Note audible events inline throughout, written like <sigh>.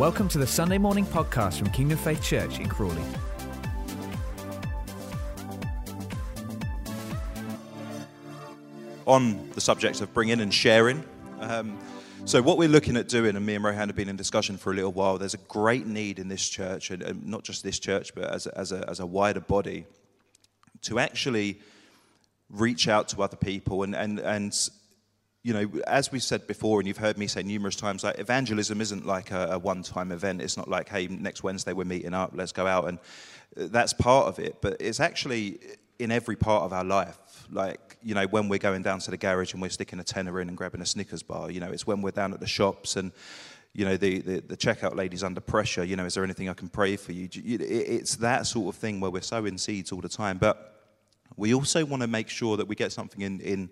Welcome to the Sunday morning podcast from Kingdom Faith Church in Crawley. on the subject of bringing and sharing. Um, so, what we're looking at doing, and me and Rohan have been in discussion for a little while, there's a great need in this church, and, and not just this church, but as a, as, a, as a wider body, to actually reach out to other people. And, and, and, you know, as we've said before, and you've heard me say numerous times, like evangelism isn't like a, a one time event. It's not like, hey, next Wednesday we're meeting up, let's go out. And uh, that's part of it. But it's actually in every part of our life. Like, you know, when we're going down to the garage and we're sticking a tenner in and grabbing a Snickers bar, you know, it's when we're down at the shops and, you know, the, the, the checkout lady's under pressure, you know, is there anything I can pray for you? It's that sort of thing where we're sowing seeds all the time. But we also want to make sure that we get something in, in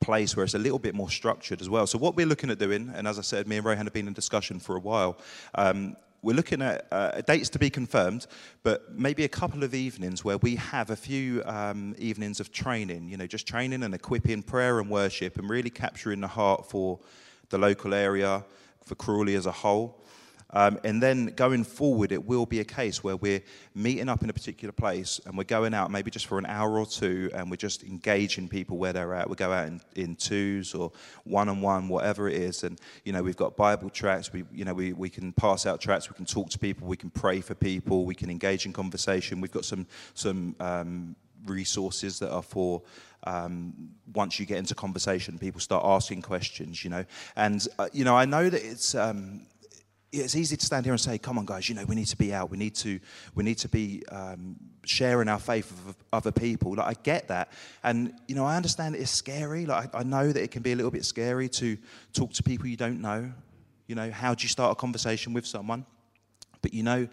place where it's a little bit more structured as well. So what we're looking at doing, and as I said, me and Rohan have been in discussion for a while, um, we're looking at uh, dates to be confirmed, but maybe a couple of evenings where we have a few um, evenings of training, you know, just training and equipping prayer and worship and really capturing the heart for the local area, for Crawley as a whole. Um, and then going forward, it will be a case where we're meeting up in a particular place and we're going out maybe just for an hour or two and we're just engaging people where they're at. We go out in, in twos or one on one, whatever it is. And, you know, we've got Bible tracts. We, you know, we, we can pass out tracts. We can talk to people. We can pray for people. We can engage in conversation. We've got some, some, um, resources that are for um, once you get into conversation, people start asking questions, you know. And, uh, you know, I know that it's, um, it's easy to stand here and say, "Come on, guys, you know we need to be out. We need to, we need to be um, sharing our faith with other people." Like I get that, and you know I understand it's scary. Like I, I know that it can be a little bit scary to talk to people you don't know. You know, how do you start a conversation with someone? But you know,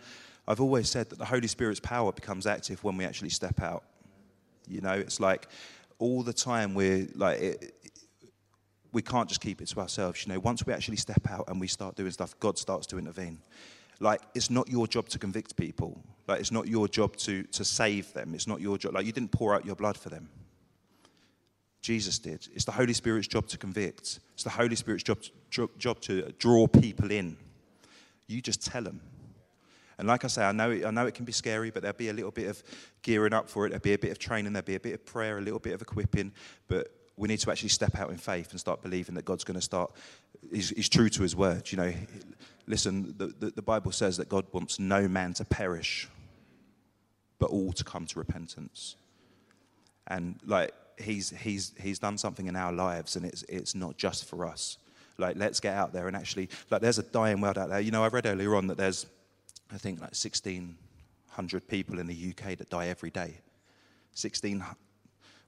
I've always said that the Holy Spirit's power becomes active when we actually step out. You know, it's like all the time we're like it, we can't just keep it to ourselves. You know, once we actually step out and we start doing stuff, God starts to intervene. Like, it's not your job to convict people. Like, it's not your job to, to save them. It's not your job. Like, you didn't pour out your blood for them. Jesus did. It's the Holy Spirit's job to convict. It's the Holy Spirit's job, job to draw people in. You just tell them. And like I say, I know, it, I know it can be scary, but there'll be a little bit of gearing up for it. There'll be a bit of training. There'll be a bit of prayer, a little bit of equipping. But we need to actually step out in faith and start believing that God's going to start, he's, true to his word. You know, listen, the, the, the Bible says that God wants no man to perish, but all to come to repentance. And like, he's, he's, he's done something in our lives, and it's, it's not just for us. Like, let's get out there and actually, like, there's a dying world out there. You know, I read earlier on that there's, I think, like 1,600 people in the UK that die every day. 16,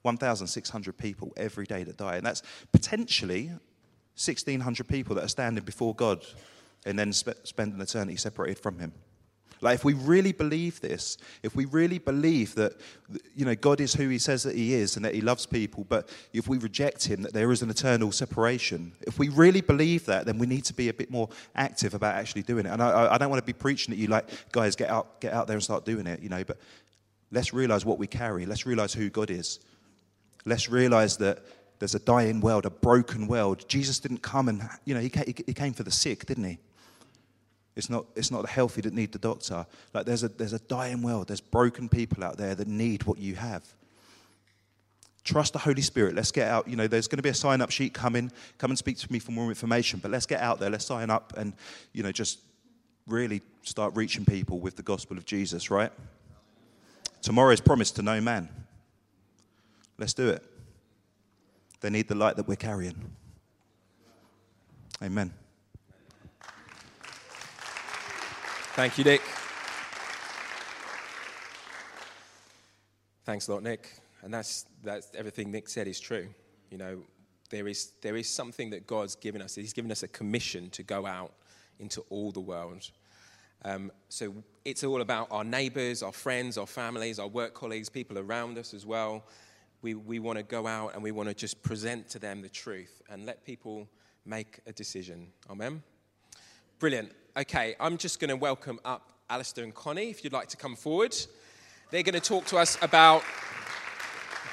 1,600 people every day that die. And that's potentially 1,600 people that are standing before God and then sp- spend an eternity separated from Him. Like, if we really believe this, if we really believe that, you know, God is who He says that He is and that He loves people, but if we reject Him, that there is an eternal separation, if we really believe that, then we need to be a bit more active about actually doing it. And I, I don't want to be preaching at you like, guys, get out, get out there and start doing it, you know, but let's realize what we carry. Let's realize who God is. Let's realize that there's a dying world, a broken world. Jesus didn't come and, you know, he came for the sick, didn't he? It's not, it's not the healthy that need the doctor. Like there's a, there's a dying world. There's broken people out there that need what you have. Trust the Holy Spirit. Let's get out. You know, there's going to be a sign up sheet coming. Come and speak to me for more information. But let's get out there. Let's sign up and, you know, just really start reaching people with the gospel of Jesus, right? Tomorrow is promised to no man. Let's do it. They need the light that we're carrying. Amen. Thank you, Nick. Thanks a lot, Nick. And that's, that's everything Nick said is true. You know, there is, there is something that God's given us. He's given us a commission to go out into all the world. Um, so it's all about our neighbors, our friends, our families, our work colleagues, people around us as well we, we want to go out and we want to just present to them the truth and let people make a decision. Amen? Brilliant. Okay, I'm just going to welcome up Alistair and Connie, if you'd like to come forward. They're going to talk to us about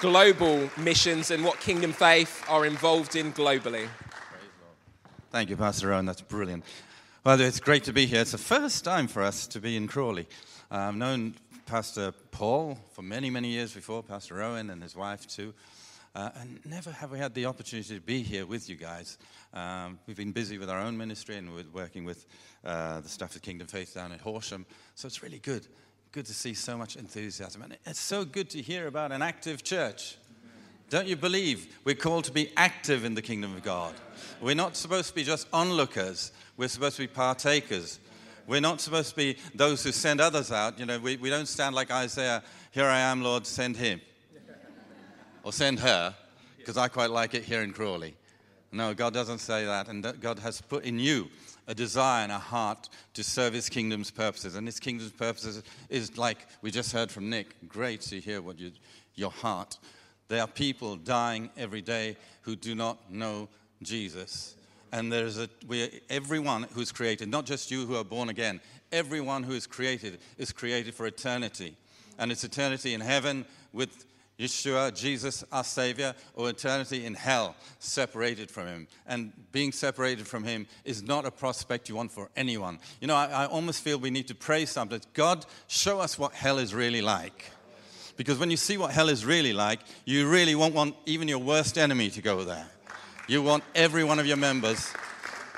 global missions and what Kingdom Faith are involved in globally. Thank you, Pastor Owen. That's brilliant. Well, it's great to be here. It's the first time for us to be in Crawley. I've known Pastor Paul for many, many years before, Pastor Owen and his wife too. Uh, and never have we had the opportunity to be here with you guys. Um, we've been busy with our own ministry and with working with uh, the staff of Kingdom Faith down at Horsham. So it's really good. Good to see so much enthusiasm. And it's so good to hear about an active church. Don't you believe we're called to be active in the kingdom of God? We're not supposed to be just onlookers, we're supposed to be partakers. We're not supposed to be those who send others out. You know, we, we don't stand like Isaiah, here I am, Lord, send him. or send her, because I quite like it here in Crawley. No, God doesn't say that. And God has put in you a desire and a heart to serve His kingdom's purposes. And His kingdom's purposes is like we just heard from Nick. Great to hear what you, your heart there are people dying every day who do not know Jesus. And there's a, we, everyone who's created, not just you who are born again, everyone who is created is created for eternity. And it's eternity in heaven with Yeshua, Jesus, our Savior, or eternity in hell, separated from Him. And being separated from Him is not a prospect you want for anyone. You know, I, I almost feel we need to pray something. God, show us what hell is really like. Because when you see what hell is really like, you really won't want even your worst enemy to go there. You want every one of your members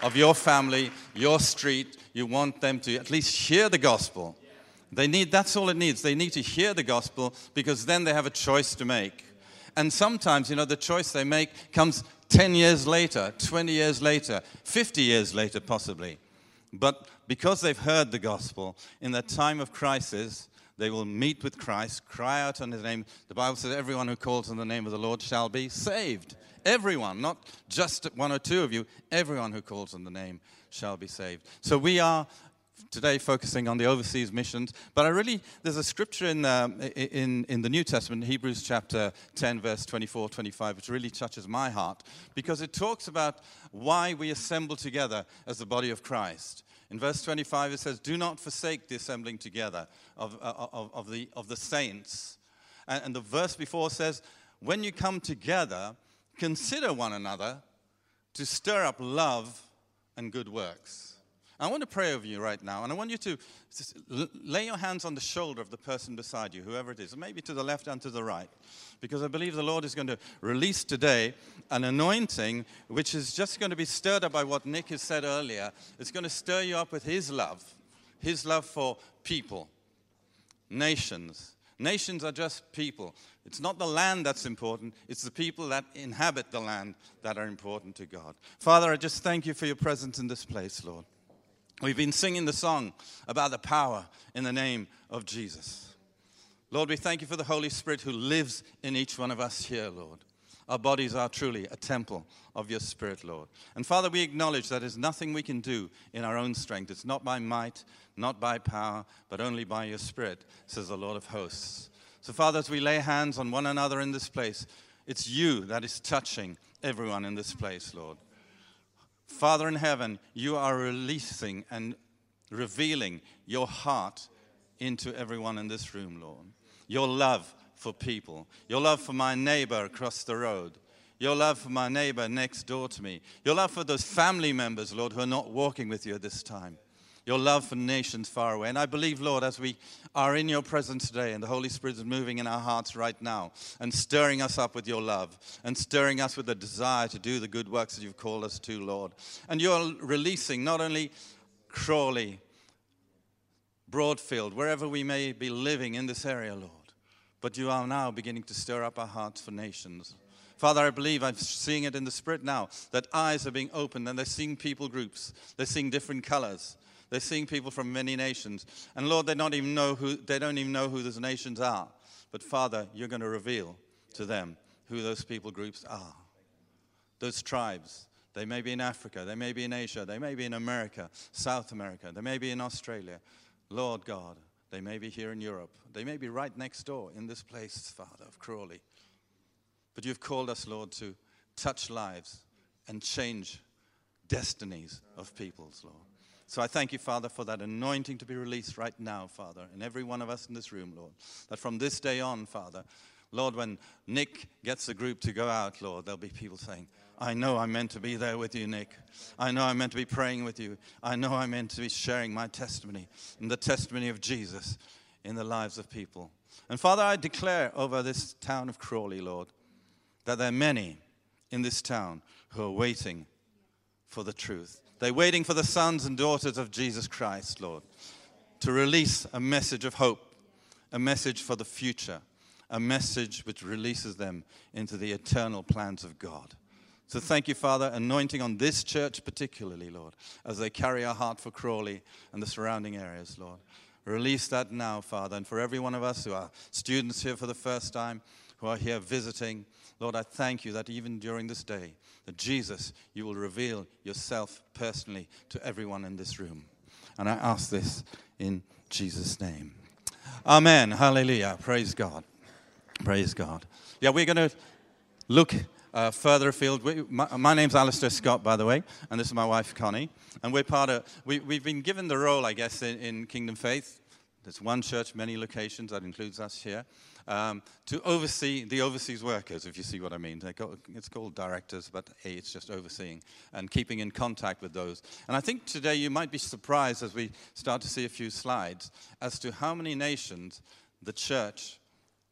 of your family, your street, you want them to at least hear the gospel. They need, that's all it needs. They need to hear the gospel because then they have a choice to make. And sometimes, you know, the choice they make comes 10 years later, 20 years later, 50 years later, possibly. But because they've heard the gospel in that time of crisis, they will meet with Christ, cry out on his name. The Bible says, Everyone who calls on the name of the Lord shall be saved. Everyone, not just one or two of you, everyone who calls on the name shall be saved. So we are today focusing on the overseas missions, but I really, there's a scripture in, um, in, in the New Testament, Hebrews chapter 10, verse 24, 25, which really touches my heart because it talks about why we assemble together as the body of Christ. In verse 25, it says, Do not forsake the assembling together of, uh, of, of, the, of the saints. And, and the verse before says, When you come together, consider one another to stir up love and good works. I want to pray over you right now, and I want you to lay your hands on the shoulder of the person beside you, whoever it is, maybe to the left and to the right, because I believe the Lord is going to release today an anointing which is just going to be stirred up by what Nick has said earlier. It's going to stir you up with His love, His love for people, nations. Nations are just people. It's not the land that's important, it's the people that inhabit the land that are important to God. Father, I just thank you for your presence in this place, Lord. We've been singing the song about the power in the name of Jesus. Lord, we thank you for the Holy Spirit who lives in each one of us here, Lord. Our bodies are truly a temple of your Spirit, Lord. And Father, we acknowledge that there's nothing we can do in our own strength. It's not by might, not by power, but only by your Spirit, says the Lord of hosts. So, Father, as we lay hands on one another in this place, it's you that is touching everyone in this place, Lord. Father in heaven, you are releasing and revealing your heart into everyone in this room, Lord. Your love for people, your love for my neighbor across the road, your love for my neighbor next door to me, your love for those family members, Lord, who are not walking with you at this time. Your love for nations far away. And I believe, Lord, as we are in your presence today and the Holy Spirit is moving in our hearts right now and stirring us up with your love and stirring us with the desire to do the good works that you've called us to, Lord. And you're releasing not only Crawley, Broadfield, wherever we may be living in this area, Lord, but you are now beginning to stir up our hearts for nations. Father, I believe I'm seeing it in the spirit now that eyes are being opened and they're seeing people groups, they're seeing different colors. They're seeing people from many nations. And Lord, they don't even know who, they don't even know who those nations are. But Father, you're going to reveal to them who those people groups are. Those tribes. They may be in Africa, they may be in Asia, they may be in America, South America, they may be in Australia. Lord God, they may be here in Europe. They may be right next door in this place, Father, of Crawley. But you've called us, Lord, to touch lives and change destinies of peoples, Lord. So I thank you, Father, for that anointing to be released right now, Father, in every one of us in this room, Lord. That from this day on, Father, Lord, when Nick gets the group to go out, Lord, there'll be people saying, I know I'm meant to be there with you, Nick. I know I'm meant to be praying with you. I know I'm meant to be sharing my testimony and the testimony of Jesus in the lives of people. And Father, I declare over this town of Crawley, Lord, that there are many in this town who are waiting for the truth. They're waiting for the sons and daughters of Jesus Christ, Lord, to release a message of hope, a message for the future, a message which releases them into the eternal plans of God. So thank you, Father, anointing on this church particularly, Lord, as they carry our heart for Crawley and the surrounding areas, Lord. Release that now, Father. And for every one of us who are students here for the first time, who are here visiting, Lord, I thank you that even during this day, that Jesus, you will reveal yourself personally to everyone in this room. And I ask this in Jesus' name. Amen. Hallelujah. Praise God. Praise God. Yeah, we're going to look uh, further afield. We, my, my, name's Alistair Scott, by the way, and this is my wife, Connie. And we're part of, we, we've been given the role, I guess, in, in Kingdom Faith. There's one church, many locations, that includes us here, um, to oversee the overseas workers, if you see what I mean. it's called directors, but it's just overseeing and keeping in contact with those. And I think today you might be surprised as we start to see a few slides as to how many nations the church,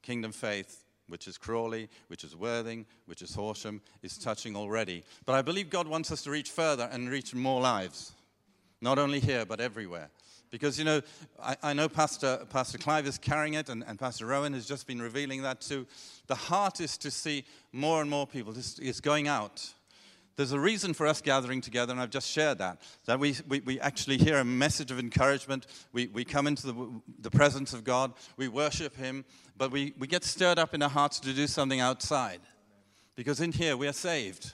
Kingdom Faith, which is Crawley, which is Worthing, which is Horsham, is touching already. But I believe God wants us to reach further and reach more lives, not only here, but everywhere. Because, you know, I, I know Pastor, Pastor Clive is carrying it, and, and, Pastor Rowan has just been revealing that too. The heart is to see more and more people. It's, it's going out there's a reason for us gathering together, and I've just shared that. That we, we, we actually hear a message of encouragement. We, we come into the, the presence of God, we worship Him, but we, we get stirred up in our hearts to do something outside. Because in here we are saved.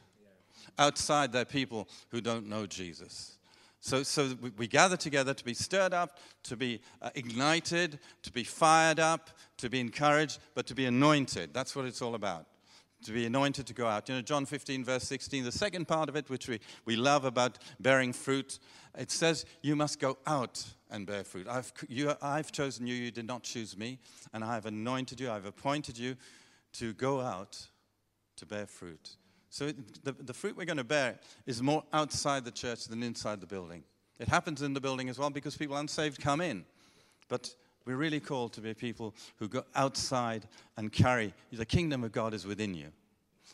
Outside, there are people who don't know Jesus. So, so we, gather together to be stirred up, to be uh, ignited, to be fired up, to be encouraged, but to be anointed. That's what it's all about to be anointed to go out. You know, John 15, verse 16, the second part of it, which we, we love about bearing fruit, it says, You must go out and bear fruit. I've, you, I've chosen you, you did not choose me, and I have anointed you, I've appointed you to go out to bear fruit. So the, the fruit we're going to bear is more outside the church than inside the building. It happens in the building as well because people unsaved come in. But we're really called to be people who go outside and carry the kingdom of God is within you.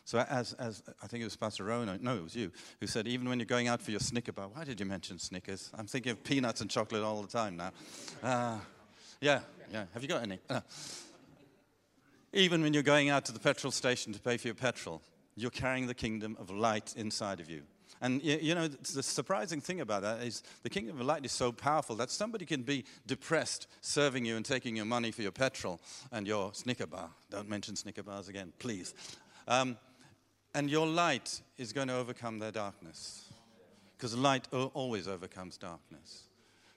So, as, as I think it was Pastor Rowan, no, it was you, who said, even when you're going out for your Snicker bar, why did you mention Snickers? I'm thinking of peanuts and chocolate all the time now. Uh, yeah, yeah. Have you got any? Uh, even when you're going out to the petrol station to pay for your petrol, you're carrying the kingdom of light inside of you. And you know, the surprising thing about that is the kingdom of light is so powerful that somebody can be depressed serving you and taking your money for your petrol and your Snicker bar. Don't mention Snicker bars again, please. Um, and your light is going to overcome their darkness. Because light always overcomes darkness.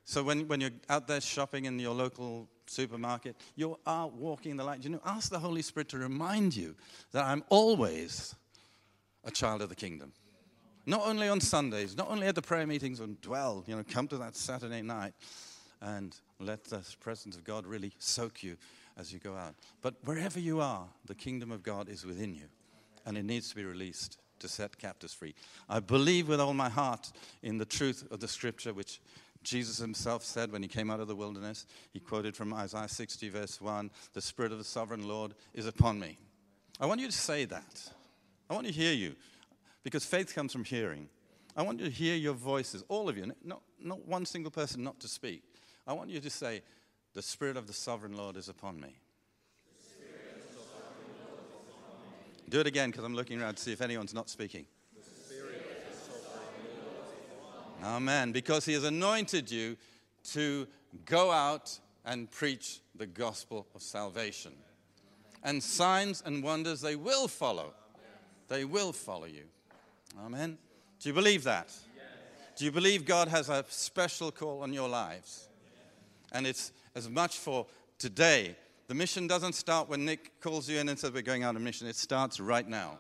So when, when you're out there shopping in your local supermarket, you are walking the light. You know, ask the Holy Spirit to remind you that I'm always a child of the kingdom. Not only on Sundays, not only at the prayer meetings on Dwell, you know, come to that Saturday night and let the presence of God really soak you as you go out. But wherever you are, the kingdom of God is within you, and it needs to be released to set captives free. I believe with all my heart in the truth of the scripture, which Jesus himself said when he came out of the wilderness. He quoted from Isaiah 60, verse 1 The Spirit of the sovereign Lord is upon me. I want you to say that. I want to hear you. Because faith comes from hearing. I want you to hear your voices, all of you, not, not one single person not to speak. I want you to say, The Spirit of the sovereign Lord is upon me. Do it again because I'm looking around to see if anyone's not speaking. Amen. Because he has anointed you to go out and preach the gospel of salvation. And signs and wonders, they will follow. They will follow you. Amen. Do you believe that? Yes. Do you believe God has a special call on your lives? And it's as much for today. The mission doesn't start when Nick calls you in and says, We're going out on mission. It starts right now.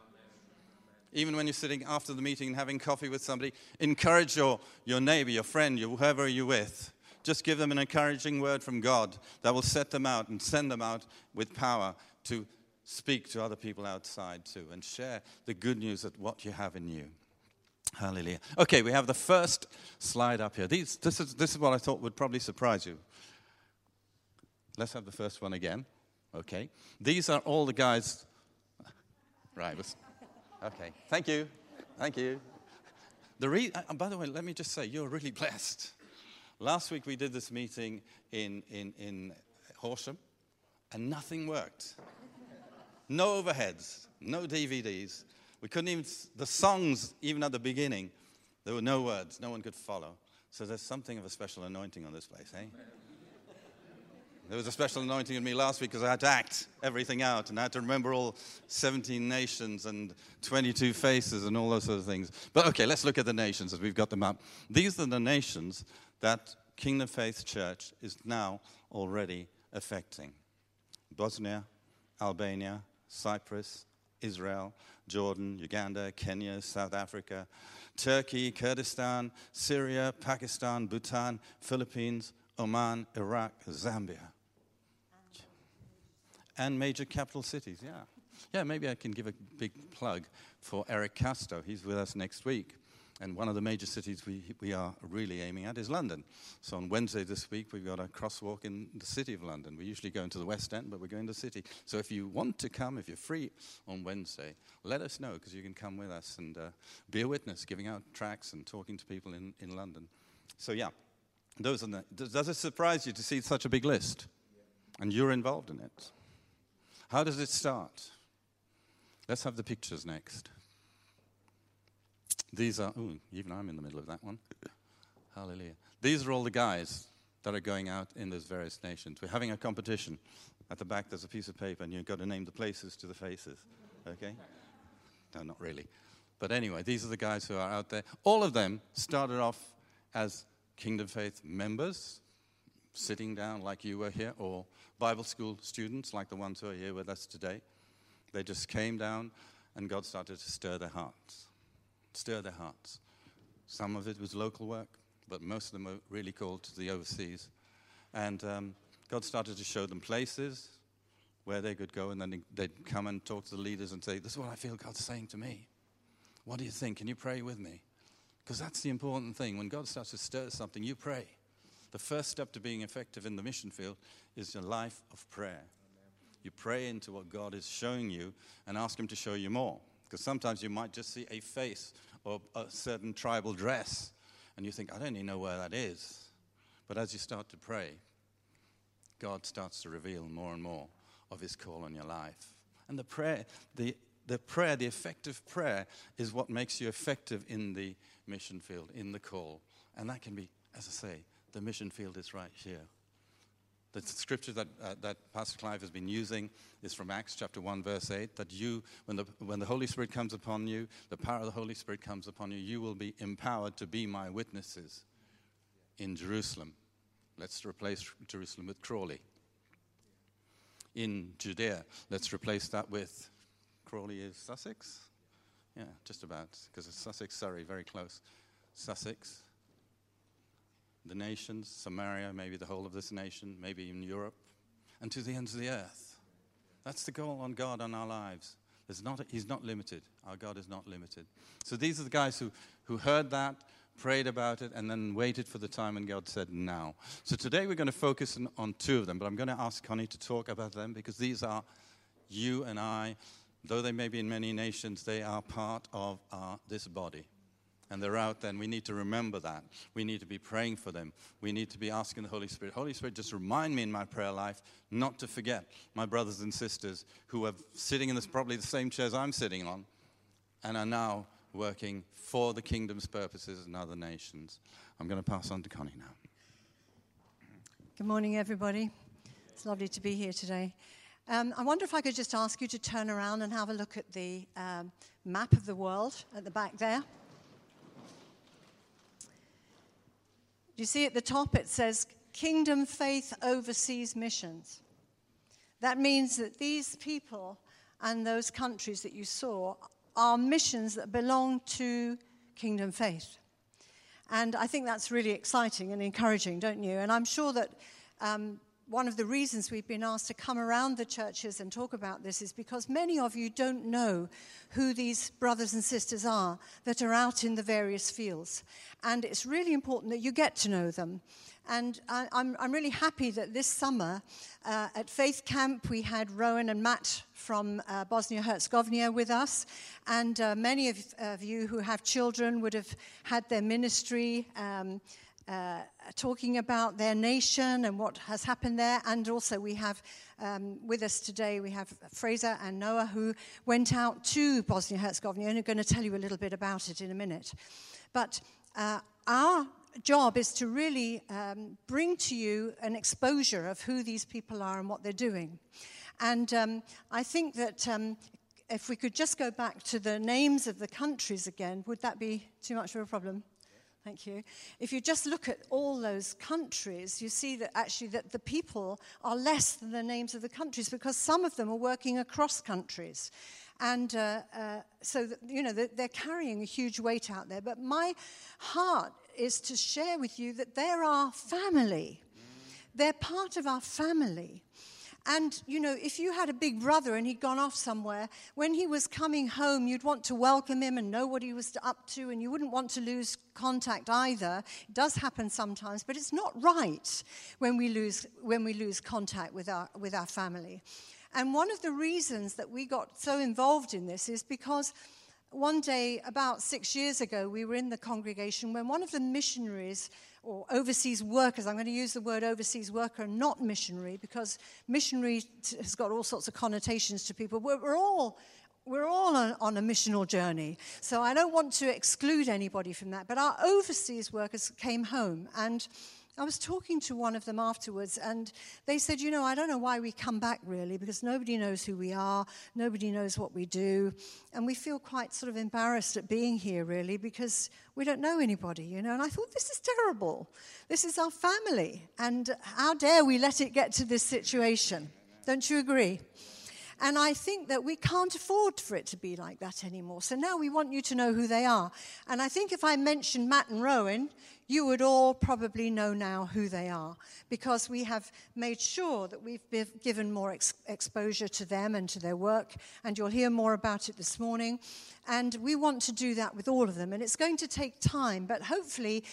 Even when you're sitting after the meeting and having coffee with somebody, encourage your, your neighbor, your friend, your, whoever you're with. Just give them an encouraging word from God that will set them out and send them out with power to speak to other people outside too and share the good news of what you have in you. Hallelujah. Okay, we have the first slide up here. These, this, is, this is what I thought would probably surprise you. Let's have the first one again. Okay. These are all the guys. Right. Okay. Thank you. Thank you. The re- uh, by the way, let me just say, you're really blessed. Last week we did this meeting in, in, in Horsham, and nothing worked. No overheads, no DVDs. We couldn't even, the songs, even at the beginning, there were no words, no one could follow. So there's something of a special anointing on this place, eh? <laughs> There was a special anointing in me last week because I had to act everything out and I had to remember all 17 nations and 22 faces and all those sort of things. But okay, let's look at the nations as we've got them up. These are the nations that Kingdom Faith Church is now already affecting Bosnia, Albania, Cyprus, Israel, Jordan, Uganda, Kenya, South Africa, Turkey, Kurdistan, Syria, Pakistan, Bhutan, Philippines, Oman, Iraq, Zambia and major capital cities, yeah. Yeah, maybe I can give a big plug for Eric Casto. He's with us next week. And one of the major cities we, we are really aiming at is London. So on Wednesday this week, we've got a crosswalk in the city of London. We usually go into the West End, but we're going to the city. So if you want to come, if you're free on Wednesday, let us know because you can come with us and uh, be a witness, giving out tracts and talking to people in, in London. So yeah, those are the, does it surprise you to see such a big list? And you're involved in it. How does it start? Let's have the pictures next. These are, ooh, even I'm in the middle of that one. Hallelujah. These are all the guys that are going out in those various nations. We're having a competition. At the back, there's a piece of paper, and you've got to name the places to the faces. Okay? No, not really. But anyway, these are the guys who are out there. All of them started off as Kingdom Faith members, sitting down like you were here, or Bible school students like the ones who are here with us today. They just came down and God started to stir their hearts. Stir their hearts. Some of it was local work, but most of them were really called to the overseas. And um, God started to show them places where they could go, and then they'd come and talk to the leaders and say, This is what I feel God's saying to me. What do you think? Can you pray with me? Because that's the important thing. When God starts to stir something, you pray. The first step to being effective in the mission field is a life of prayer. You pray into what God is showing you and ask Him to show you more. Because sometimes you might just see a face or a certain tribal dress and you think, I don't even know where that is. But as you start to pray, God starts to reveal more and more of His call on your life. And the prayer, the, the prayer, the effective prayer, is what makes you effective in the mission field, in the call. And that can be, as I say, the mission field is right here. The scripture that, uh, that Pastor Clive has been using is from Acts chapter 1, verse 8 that you, when the, when the Holy Spirit comes upon you, the power of the Holy Spirit comes upon you, you will be empowered to be my witnesses in Jerusalem. Let's replace Jerusalem with Crawley. In Judea, let's replace that with Crawley is Sussex? Yeah, just about, because it's Sussex, Surrey, very close. Sussex, the nations, Samaria, maybe the whole of this nation, maybe in Europe, and to the ends of the earth. That's the goal on God on our lives. There's Not, he's not limited. Our God is not limited. So these are the guys who, who heard that, prayed about it, and then waited for the time when God said now. So today we're going to focus on, on two of them, but I'm going to ask Connie to talk about them because these are you and I. Though they may be in many nations, they are part of our, this body and they're out there, and we need to remember that. We need to be praying for them. We need to be asking the Holy Spirit, Holy Spirit, just remind me in my prayer life not to forget my brothers and sisters who are sitting in this probably the same chairs I'm sitting on and are now working for the kingdom's purposes in other nations. I'm going to pass on to Connie now. Good morning, everybody. It's lovely to be here today. Um, I wonder if I could just ask you to turn around and have a look at the um, map of the world at the back there. You see at the top it says Kingdom Faith Overseas Missions. That means that these people and those countries that you saw are missions that belong to Kingdom Faith. And I think that's really exciting and encouraging, don't you? And I'm sure that um, one of the reasons we've been asked to come around the churches and talk about this is because many of you don't know who these brothers and sisters are that are out in the various fields. And it's really important that you get to know them. And I, am I'm really happy that this summer uh, at Faith Camp we had Rowan and Matt from uh, Bosnia Herzegovina with us. And uh, many of, of, you who have children would have had their ministry. Um, uh, talking about their nation and what has happened there. And also, we have um, with us today, we have Fraser and Noah who went out to Bosnia Herzegovina and are going to tell you a little bit about it in a minute. But uh, our job is to really um, bring to you an exposure of who these people are and what they're doing. And um, I think that um, if we could just go back to the names of the countries again, would that be too much of a problem? Thank you. If you just look at all those countries, you see that actually that the people are less than the names of the countries because some of them are working across countries. And uh, uh, so, that, you know, they're carrying a huge weight out there. But my heart is to share with you that they're our family. They're part of our family. And, you know, if you had a big brother and he'd gone off somewhere, when he was coming home, you'd want to welcome him and know what he was up to, and you wouldn't want to lose contact either. It does happen sometimes, but it's not right when we lose, when we lose contact with our, with our family. And one of the reasons that we got so involved in this is because one day, about six years ago, we were in the congregation when one of the missionaries or overseas workers. I'm going to use the word overseas worker, and not missionary, because missionary has got all sorts of connotations to people. We're, we're all we're all on, on, a missional journey, so I don't want to exclude anybody from that. But our overseas workers came home, and I was talking to one of them afterwards, and they said, You know, I don't know why we come back really, because nobody knows who we are, nobody knows what we do, and we feel quite sort of embarrassed at being here, really, because we don't know anybody, you know. And I thought, This is terrible. This is our family, and how dare we let it get to this situation? Don't you agree? And I think that we can't afford for it to be like that anymore. So now we want you to know who they are. And I think if I mentioned Matt and Rowan, you would all probably know now who they are because we have made sure that we've given more ex- exposure to them and to their work. And you'll hear more about it this morning. And we want to do that with all of them. And it's going to take time, but hopefully,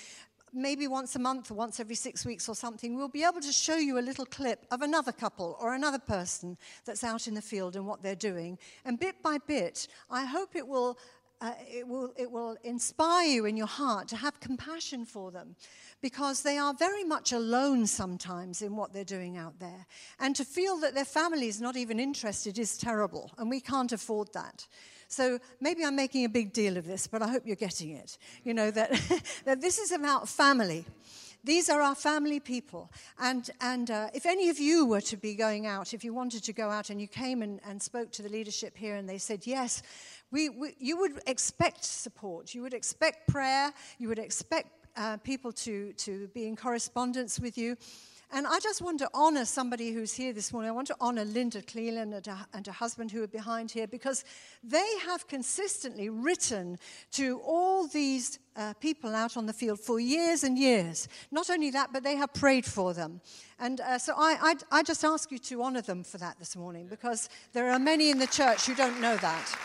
maybe once a month or once every six weeks or something, we'll be able to show you a little clip of another couple or another person that's out in the field and what they're doing. And bit by bit, I hope it will. Uh, it, will, it will inspire you in your heart to have compassion for them because they are very much alone sometimes in what they're doing out there. And to feel that their family is not even interested is terrible, and we can't afford that. So maybe I'm making a big deal of this, but I hope you're getting it. You know, that, <laughs> that this is about family. These are our family people. And, and uh, if any of you were to be going out, if you wanted to go out and you came and, and spoke to the leadership here and they said, yes, we, we, you would expect support, you would expect prayer, you would expect uh, people to, to be in correspondence with you. And I just want to honor somebody who's here this morning. I want to honor Linda Cleland and her, and her husband who are behind here because they have consistently written to all these uh, people out on the field for years and years. Not only that, but they have prayed for them. And uh, so I, I, I just ask you to honor them for that this morning because there are many in the church who don't know that.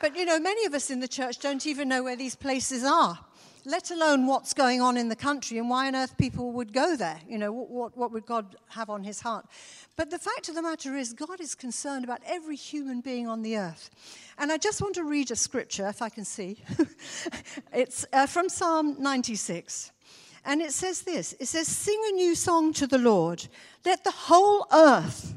But you know, many of us in the church don't even know where these places are, let alone what's going on in the country and why on earth people would go there. You know, what, what would God have on his heart? But the fact of the matter is, God is concerned about every human being on the earth. And I just want to read a scripture, if I can see. <laughs> it's uh, from Psalm 96. And it says this it says, Sing a new song to the Lord. Let the whole earth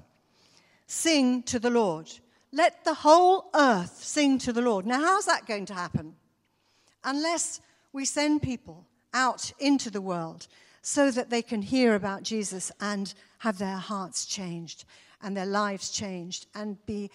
sing to the Lord. Let the whole earth sing to the Lord. Now, how's that going to happen? Unless we send people out into the world so that they can hear about Jesus and have their hearts changed and their lives changed and be,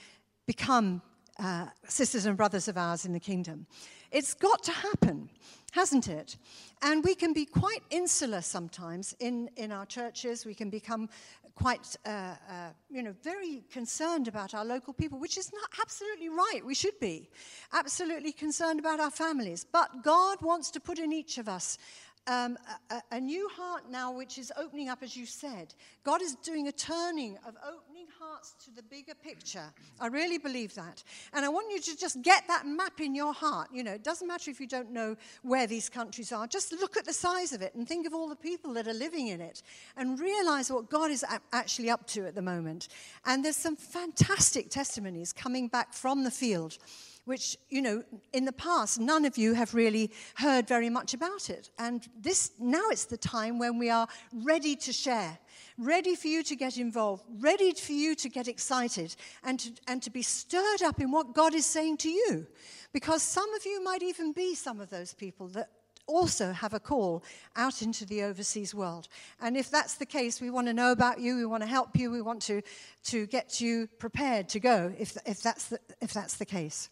become uh, sisters and brothers of ours in the kingdom. It's got to happen, hasn't it? And we can be quite insular sometimes in, in our churches. We can become quite, uh, uh, you know, very concerned about our local people, which is not absolutely right. We should be absolutely concerned about our families. But God wants to put in each of us um, a, a, new heart now, which is opening up, as you said. God is doing a turning of opening hearts to the bigger picture. I really believe that. And I want you to just get that map in your heart. You know, it doesn't matter if you don't know where these countries are, just look at the size of it and think of all the people that are living in it and realize what God is actually up to at the moment. And there's some fantastic testimonies coming back from the field which, you know, in the past, none of you have really heard very much about it. And this, now it's the time when we are ready to share, ready for you to get involved, ready for you to get excited and to, and to be stirred up in what God is saying to you. Because some of you might even be some of those people that also have a call out into the overseas world. And if that's the case, we want to know about you, we want to help you, we want to, to get you prepared to go if, if, that's the, if that's the case.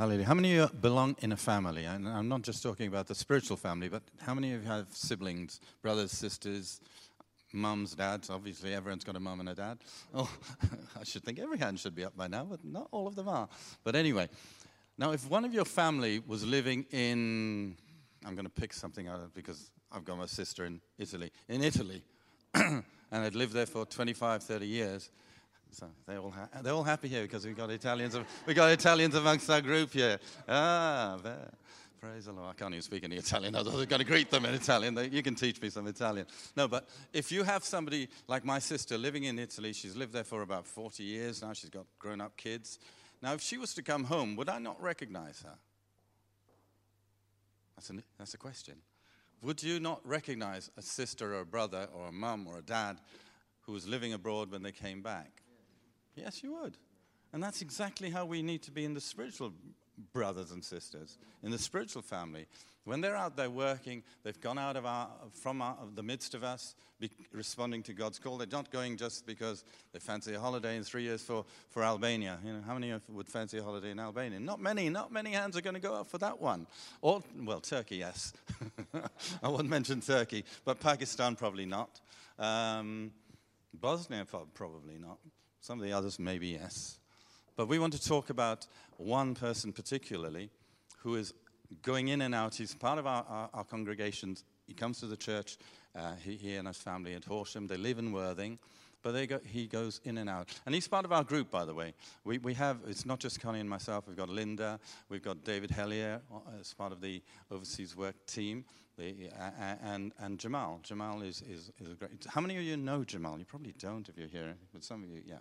Hallelujah. How many of you belong in a family? And I'm not just talking about the spiritual family, but how many of you have siblings, brothers, sisters, mums, dads? Obviously, everyone's got a mum and a dad. Oh, <laughs> I should think every hand should be up by now, but not all of them are. But anyway, now if one of your family was living in, I'm going to pick something out because I've got my sister in Italy, in Italy, <clears throat> and had lived there for 25, 30 years so they're all, ha- they're all happy here because we've got Italians, we got Italians amongst our group here. Ah, there. Praise the Lord. I can't even speak any Italian. I was going to greet them in Italian. You can teach me some Italian. No, but if you have somebody like my sister living in Italy, she's lived there for about 40 years now. She's got grown up kids. Now, if she was to come home, would I not recognize her? That's a, that's a question. Would you not recognize a sister or a brother or a mum or a dad who was living abroad when they came back? Yes, you would. And that's exactly how we need to be in the spiritual brothers and sisters, in the spiritual family. When they're out there working, they've gone out of our, from our, the midst of us, be, responding to God's call. They're not going just because they fancy a holiday in three years for, for Albania. You know, how many would fancy a holiday in Albania? Not many. Not many hands are going to go up for that one. Or, well, Turkey, yes. <laughs> I won't mention Turkey, but Pakistan probably not. Um, Bosnia probably not. Some of the others, maybe yes. But we want to talk about one person particularly who is going in and out. He's part of our, our, our. He comes to the church, uh, he, he, and his family at Horsham. They live in Worthing, but go, he goes in and out. And he's part of our group, by the way. We, we have, it's not just Connie and myself, we've got Linda, we've got David Hellier uh, as part of the overseas work team. The, uh, and, and Jamal. Jamal is, is, is a great. How many of you know Jamal? You probably don't if you're here, but some of you, yeah.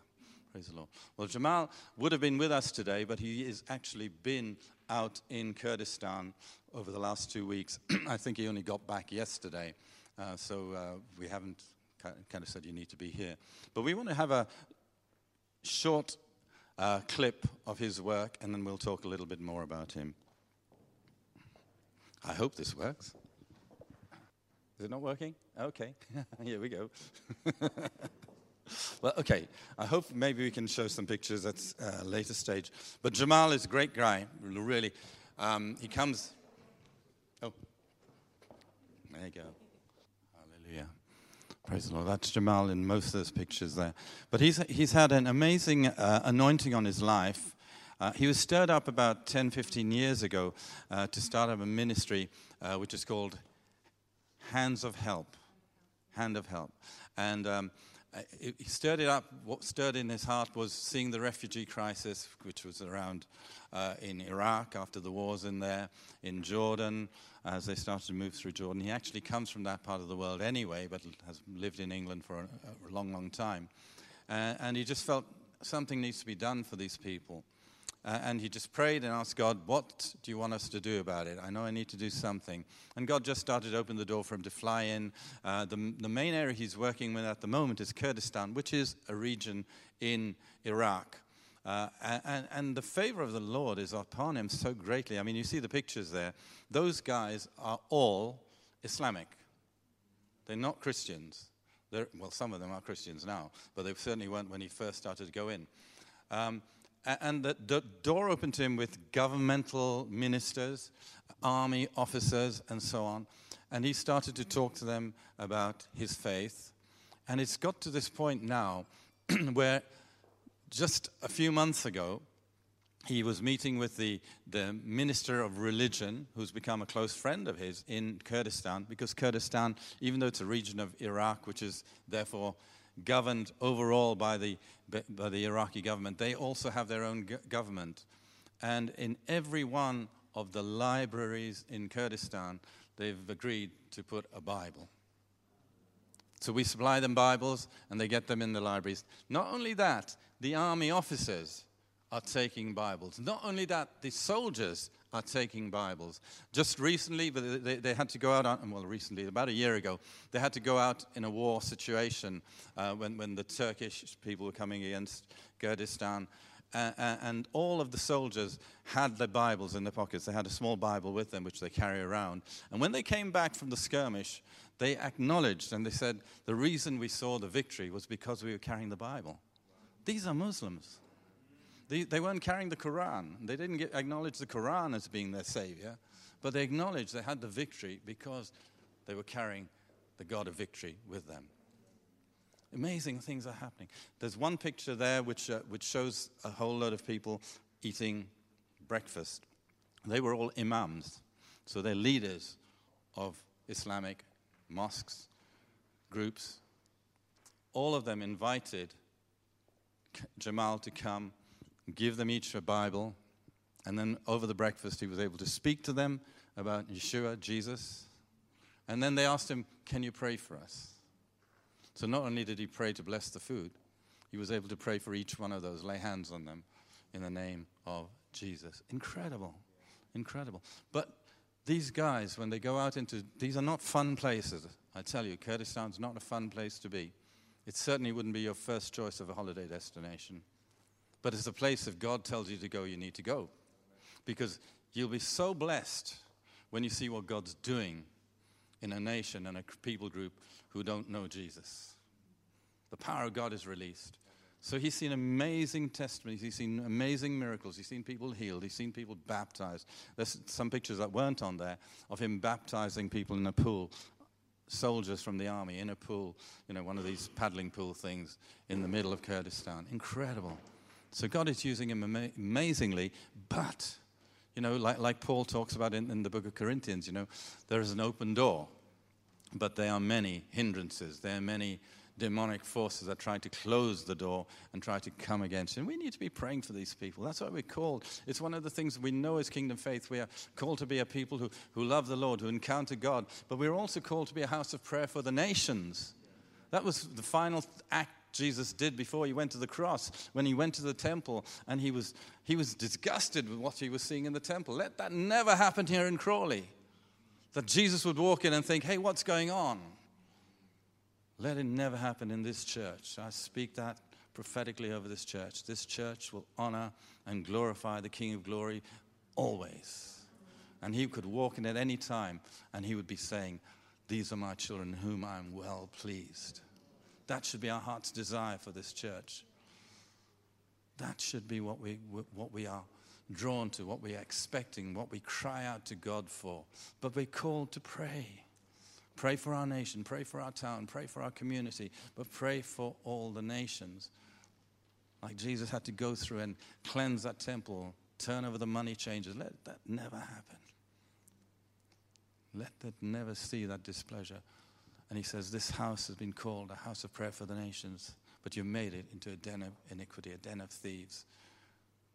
Praise the Lord. Well, Jamal would have been with us today, but he has actually been out in Kurdistan over the last two weeks. <clears throat> I think he only got back yesterday, uh, so uh, we haven't kind of said you need to be here. But we want to have a short uh, clip of his work, and then we'll talk a little bit more about him. I hope this works. Is it not working? Okay, <laughs> here we go. <laughs> well, okay. I hope maybe we can show some pictures at a later stage. But Jamal is a great guy, really. Um, he comes. Oh, there you go. Hallelujah. Praise the Lord. That's Jamal in most of those pictures there. But he's, he's had an amazing uh, anointing on his life. Uh, he was stirred up about 10, 15 years ago uh, to start up a ministry uh, which is called Hands of Help. Hand of Help. And um, he stirred it up. What stirred in his heart was seeing the refugee crisis, which was around uh, in Iraq after the wars in there, in Jordan, as they started to move through Jordan. He actually comes from that part of the world anyway, but has lived in England for a, a long, long time. Uh, and he just felt something needs to be done for these people. Uh, and he just prayed and asked God, What do you want us to do about it? I know I need to do something. And God just started to open the door for him to fly in. Uh, the, the main area he's working with at the moment is Kurdistan, which is a region in Iraq. Uh, and, and, the favor of the Lord is upon him so greatly. I mean, you see the pictures there. Those guys are all Islamic, they're not Christians. They're, well, some of them are Christians now, but they certainly weren't when he first started to go in. Um, and the, door opened to him with governmental ministers, army officers, and so on. And he started to talk to them about his faith. And it's got to this point now <clears throat> where just a few months ago, he was meeting with the, the minister of religion, who's become a close friend of his in Kurdistan, because Kurdistan, even though it's a region of Iraq, which is therefore governed overall by the, by the Iraqi government, they also have their own government. And in every one of the libraries in Kurdistan, they've agreed to put a Bible. So we supply them Bibles and they get them in the libraries. Not only that, the army officers are taking Bibles. Not only that, the soldiers are taking Bibles. Just recently, they, they had to go out, on, well, recently, about a year ago, they had to go out in a war situation uh, when, when the Turkish people were coming against Kurdistan. Uh, and all of the soldiers had their Bibles in their pockets. They had a small Bible with them, which they carry around. And when they came back from the skirmish, they acknowledged and they said, The reason we saw the victory was because we were carrying the Bible. These are Muslims. They, they weren't carrying the Quran. They didn't get, acknowledge the Quran as being their savior, but they acknowledged they had the victory because they were carrying the God of victory with them. Amazing things are happening. There's one picture there which, uh, which shows a whole lot of people eating breakfast. They were all imams, so they're leaders of Islamic mosques, groups. All of them invited Jamal to come, give them each a Bible, and then over the breakfast, he was able to speak to them about Yeshua, Jesus. And then they asked him, Can you pray for us? So not only did he pray to bless the food, he was able to pray for each one of those, lay hands on them in the name of Jesus. Incredible. Incredible. But these guys, when they go out into, these are not fun places. I tell you, Kurdistan's not a fun place to be. It certainly wouldn't be your first choice of a holiday destination. But it's a place if God tells you to go, you need to go. Because you'll be so blessed when you see what God's doing in a nation and a people group who don't know Jesus. The power of God is released. So he's seen amazing testimonies. He's seen amazing miracles. He's seen people healed. He's seen people baptized. There's some pictures that weren't on there of him baptizing people in a pool, soldiers from the army in a pool, you know, one of these paddling pool things in the middle of Kurdistan. Incredible. So God is using him ama- amazingly, but, you know, like, like Paul talks about in, in the book of Corinthians, you know, there is an open door, but there are many hindrances. There are many demonic forces that try to close the door and try to come against you. And we need to be praying for these people. That's why we're called. It's one of the things we know as Kingdom Faith. We are called to be a people who, who love the Lord, who encounter God, but we're also called to be a house of prayer for the nations. That was the final act Jesus did before he went to the cross, when he went to the temple and he was, he was disgusted with what he was seeing in the temple. Let that never happen here in Crawley. That Jesus would walk in and think, hey, what's going on? Let it never happen in this church. I speak that prophetically over this church. This church will honor and glorify the King of Glory always. And he could walk in at any time and he would be saying, These are my children, whom I am well pleased. That should be our heart's desire for this church. That should be what we, what we are drawn to, what we are expecting, what we cry out to God for. But we're called to pray. Pray for our nation, pray for our town, pray for our community, but pray for all the nations. Like Jesus had to go through and cleanse that temple, turn over the money changers. Let that never happen. Let that never see that displeasure. And he says, This house has been called a house of prayer for the nations, but you've made it into a den of iniquity, a den of thieves.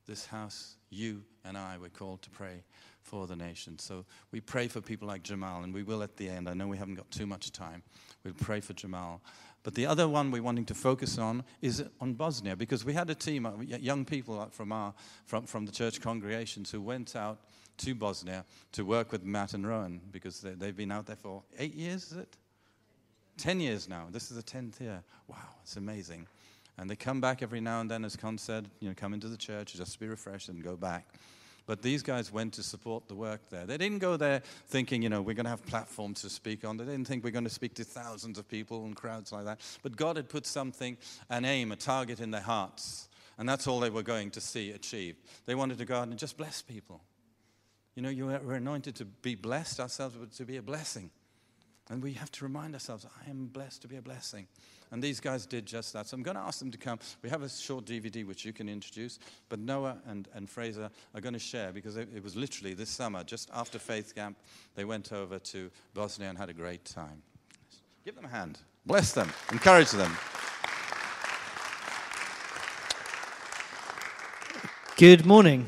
This house, you and I, were called to pray for the nations. So we pray for people like Jamal, and we will at the end. I know we haven't got too much time. We'll pray for Jamal. But the other one we're wanting to focus on is on Bosnia, because we had a team of young people from, our, from, from the church congregations who went out to Bosnia to work with Matt and Rowan, because they, they've been out there for eight years, is it? 10 years now. This is the 10th year. Wow, it's amazing. And they come back every now and then, as Con said, you know, come into the church just to be refreshed and go back. But these guys went to support the work there. They didn't go there thinking, you know, we're going to have platforms to speak on. They didn't think we're going to speak to thousands of people and crowds like that. But God had put something, an aim, a target in their hearts. And that's all they were going to see achieved. They wanted to go out and just bless people. You know, you were anointed to be blessed ourselves, but to be a blessing. And we have to remind ourselves, I am blessed to be a blessing. And these guys did just that. So I'm going to ask them to come. We have a short DVD which you can introduce, but Noah and, and Fraser are going to share because it, it was literally this summer, just after Faith Camp, they went over to Bosnia and had a great time. Give them a hand. Bless them. Encourage them. Good morning.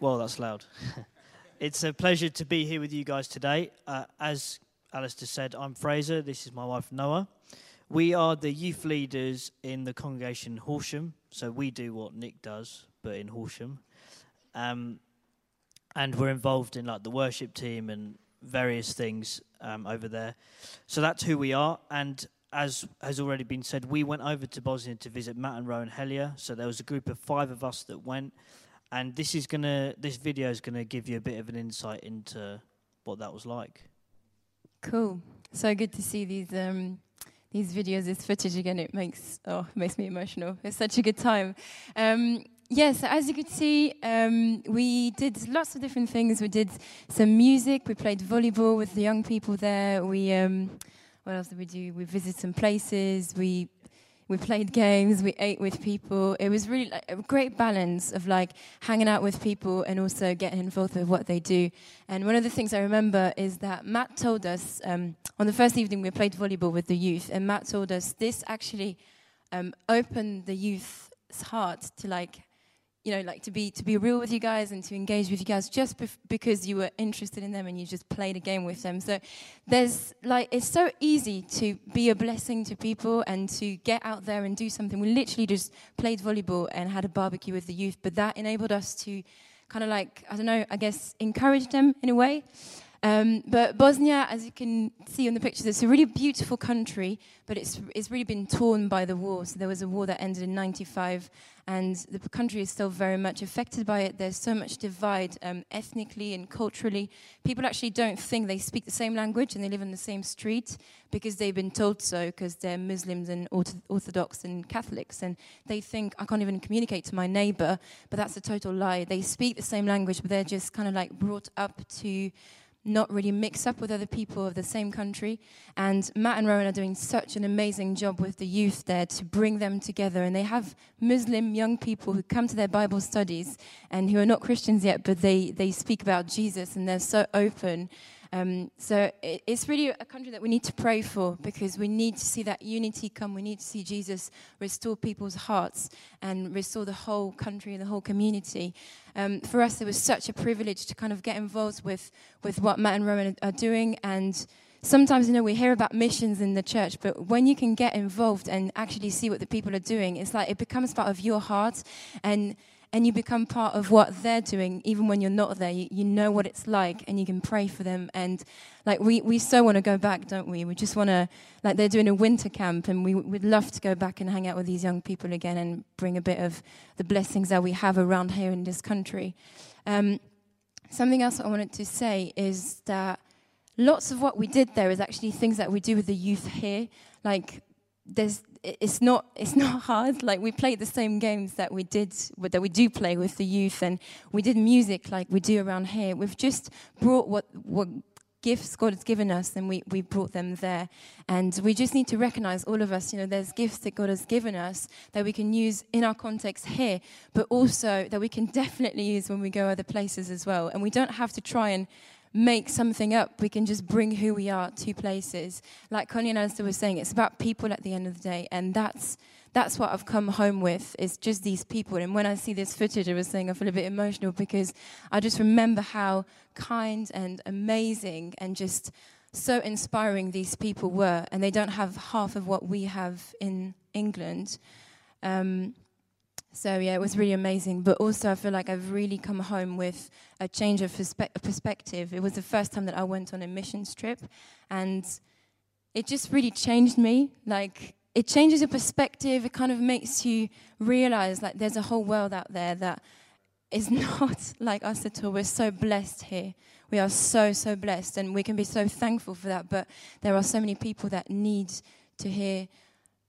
Well, that's loud. <laughs> it's a pleasure to be here with you guys today. Uh, as Alistair said, I'm Fraser. This is my wife, Noah. We are the youth leaders in the congregation Horsham. So we do what Nick does, but in Horsham. Um, and we're involved in like the worship team and various things um, over there. So that's who we are. And as has already been said, we went over to Bosnia to visit Matt and Rowan Helia. So there was a group of five of us that went, and this is gonna, this video is gonna give you a bit of an insight into what that was like. Cool. So good to see these um, these videos, this footage again. It makes oh, it makes me emotional. It's such a good time. Um, Yes, as you could see, um, we did lots of different things. We did some music. We played volleyball with the young people there. We um, what else did we do? We visited some places. We we played games. We ate with people. It was really like, a great balance of like hanging out with people and also getting involved with what they do. And one of the things I remember is that Matt told us um, on the first evening we played volleyball with the youth, and Matt told us this actually um, opened the youth's heart to like you know, like to be to be real with you guys and to engage with you guys just bef- because you were interested in them and you just played a game with them. So there's like it's so easy to be a blessing to people and to get out there and do something. We literally just played volleyball and had a barbecue with the youth, but that enabled us to kind of like I don't know, I guess encourage them in a way. Um, but Bosnia, as you can see on the pictures, it's a really beautiful country, but it's, it's really been torn by the war. So there was a war that ended in 95, and the country is still very much affected by it. There's so much divide um, ethnically and culturally. People actually don't think they speak the same language and they live on the same street because they've been told so, because they're Muslims and Orthodox and Catholics, and they think, I can't even communicate to my neighbor, but that's a total lie. They speak the same language, but they're just kind of like brought up to not really mix up with other people of the same country. And Matt and Rowan are doing such an amazing job with the youth there to bring them together. And they have Muslim young people who come to their Bible studies and who are not Christians yet, but they, they speak about Jesus and they're so open um, so it, it's really a country that we need to pray for because we need to see that unity come. We need to see Jesus restore people's hearts and restore the whole country and the whole community. Um, for us, it was such a privilege to kind of get involved with, with what Matt and Rowan are doing. And sometimes, you know, we hear about missions in the church, but when you can get involved and actually see what the people are doing, it's like it becomes part of your heart. And and you become part of what they're doing even when you're not there. You, you know what it's like and you can pray for them. And like we, we so want to go back don't we? We just want to like they're doing a winter camp and we would love to go back and hang out with these young people again and bring a bit of the blessings that we have around here in this country. Um, something else i wanted to say is that lots of what we did there is actually things that we do with the youth here. Like there's it's not it's not <laughs> hard like we played the same games that we did that we do play with the youth and we did music like we do around here we've just brought what what gifts God has given us and we, we brought them there. And we just need to recognize, all of us, you know, there's gifts that God has given us that we can use in our context here, but also that we can <laughs> definitely use when we go other places as well. And we don't have to try and make something up. We can just bring who we are to places. Like Connie and Alistair were saying, it's about people at the end of the day, and that's that's what I've come home with. Is just these people. And when I see this footage, I was saying I feel a bit emotional because I just remember how kind and amazing and just so inspiring these people were, and they don't have half of what we have in England. Um, so yeah, it was really amazing. But also, I feel like I've really come home with a change of perspe- perspective. It was the first time that I went on a missions trip, and it just really changed me. Like it changes your perspective. It kind of makes you realize like there's a whole world out there that is <laughs> not like us at all. We're so blessed here. We are so so blessed, and we can be so thankful for that. But there are so many people that need to hear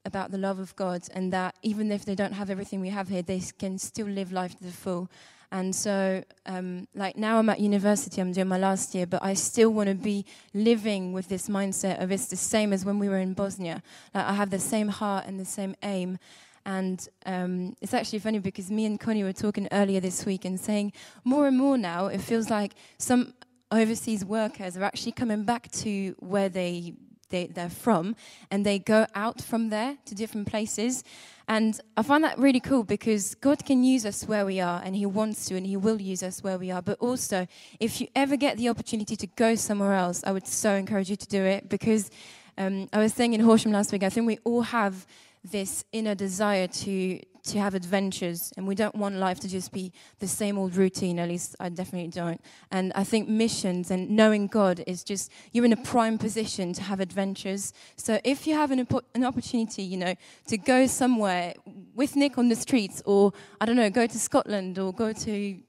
about the love of God and that even if they don't have everything we have here, they can still live life to the full. And so, um, like now I'm at university, I'm doing my last year, but I still want to be living with this mindset of it's the same as when we were in Bosnia. Like I have the same heart and the same aim. And um, it's actually funny because me and Connie were talking earlier this week and saying more and more now, it feels like some overseas workers are actually coming back to where they they, they're from, and they go out from there to different places. And I find that really cool because God can use us where we are, and He wants to, and He will use us where we are. But also, if you ever get the opportunity to go somewhere else, I would so encourage you to do it because um, I was saying in Horsham last week, I think we all have this inner desire to to have adventures and we don't want life to just be the same old routine at least i definitely don't and i think missions and knowing god is just you're in a prime position to have adventures so if you have an, an opportunity you know to go somewhere with nick on the streets or i don't know go to scotland or go to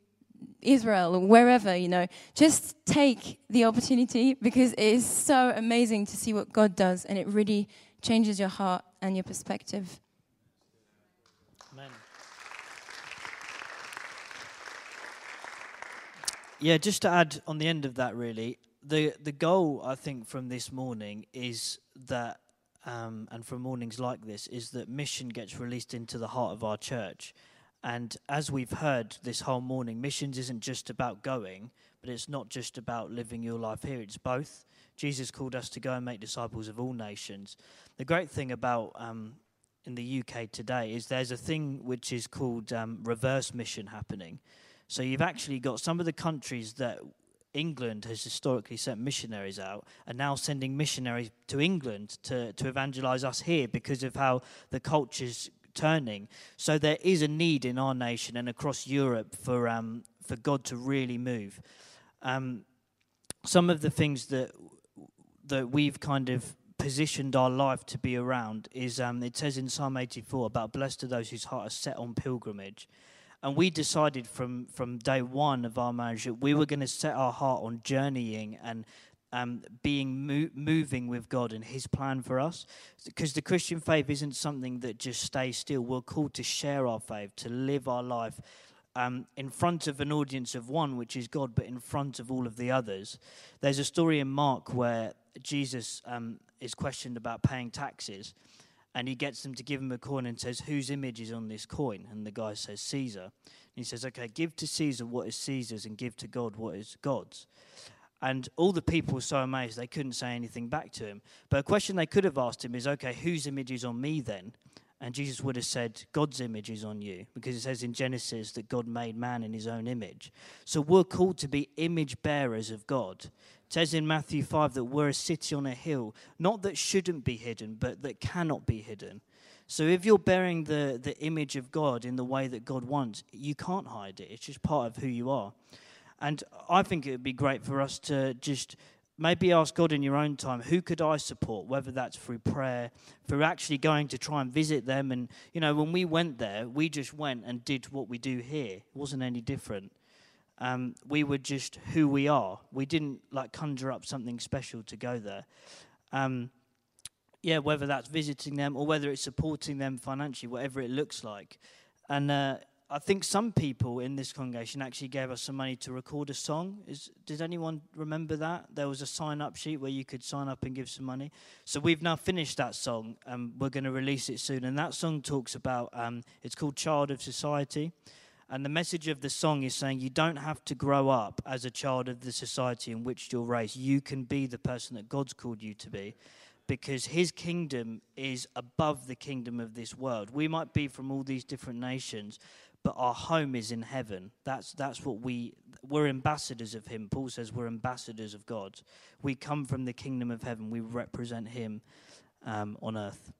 Israel or wherever, you know, just take the opportunity because it is so amazing to see what God does and it really changes your heart and your perspective. Amen. Yeah, just to add on the end of that, really, the the goal I think from this morning is that, um, and from mornings like this, is that mission gets released into the heart of our church. And as we've heard this whole morning, missions isn't just about going, but it's not just about living your life here. It's both. Jesus called us to go and make disciples of all nations. The great thing about um, in the UK today is there's a thing which is called um, reverse mission happening. So you've actually got some of the countries that England has historically sent missionaries out are now sending missionaries to England to, to evangelize us here because of how the culture's turning. So there is a need in our nation and across Europe for, um, for God to really move. Um, some of the things that that we've kind of positioned our life to be around is um, it says in Psalm 84 about blessed are those whose heart are set on pilgrimage. And we decided from, from day one of our marriage that we were going to set our heart on journeying and um, being mo- moving with God and His plan for us. Because the Christian faith isn't something that just stays still. We're called to share our faith, to live our life um, in front of an audience of one, which is God, but in front of all of the others. There's a story in Mark where Jesus um, is questioned about paying taxes, and he gets them to give him a coin and says, Whose image is on this coin? And the guy says, Caesar. And he says, Okay, give to Caesar what is Caesar's, and give to God what is God's. And all the people were so amazed they couldn't say anything back to him. But a question they could have asked him is, Okay, whose image is on me then? And Jesus would have said, God's image is on you, because it says in Genesis that God made man in his own image. So we're called to be image bearers of God. It says in Matthew 5 that we're a city on a hill, not that shouldn't be hidden, but that cannot be hidden. So if you're bearing the, the image of God in the way that God wants, you can't hide it. It's just part of who you are. And I think it would be great for us to just maybe ask God in your own time, who could I support, whether that's through prayer, through actually going to try and visit them. And, you know, when we went there, we just went and did what we do here. It wasn't any different. Um, we were just who we are. We didn't like conjure up something special to go there. Um, yeah, whether that's visiting them or whether it's supporting them financially, whatever it looks like. And uh, I think some people in this congregation actually gave us some money to record a song. Is, does anyone remember that? There was a sign up sheet where you could sign up and give some money. So we've now finished that song and we're going to release it soon. And that song talks about, um, it's called Child of Society. And the message of the song is saying you don't have to grow up as a child of the society in which you're raised. You can be the person that God's called you to be because his kingdom is above the kingdom of this world. We might be from all these different nations, but our home is in heaven. That's, that's what we, we're ambassadors of Him. Paul says we're ambassadors of God. We come from the kingdom of heaven, we represent Him um, on earth.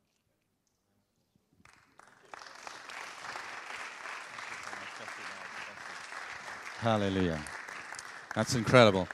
Hallelujah. That's incredible.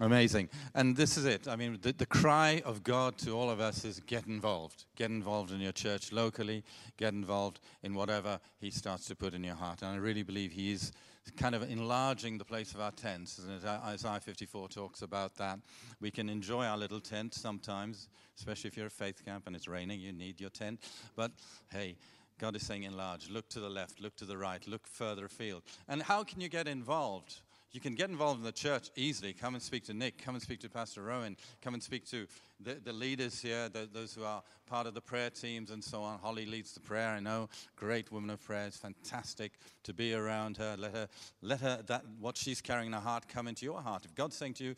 Amazing. And this is it. I mean, the, the cry of God to all of us is get involved. Get involved in your church locally. Get involved in whatever He starts to put in your heart. And I really believe He is kind of enlarging the place of our tents. And Isaiah 54 talks about that, we can enjoy our little tent sometimes, especially if you're a faith camp and it's raining, you need your tent. But hey, God is saying enlarge. Look to the left, look to the right, look further afield. And how can you get involved? You can get involved in the church easily. Come and speak to Nick. Come and speak to Pastor Rowan. Come and speak to the, the leaders here, the, those who are part of the prayer teams and so on. Holly leads the prayer, I know. Great woman of prayer. It's fantastic to be around her. Let her, let her that, what she's carrying in her heart come into your heart. If God's saying to you,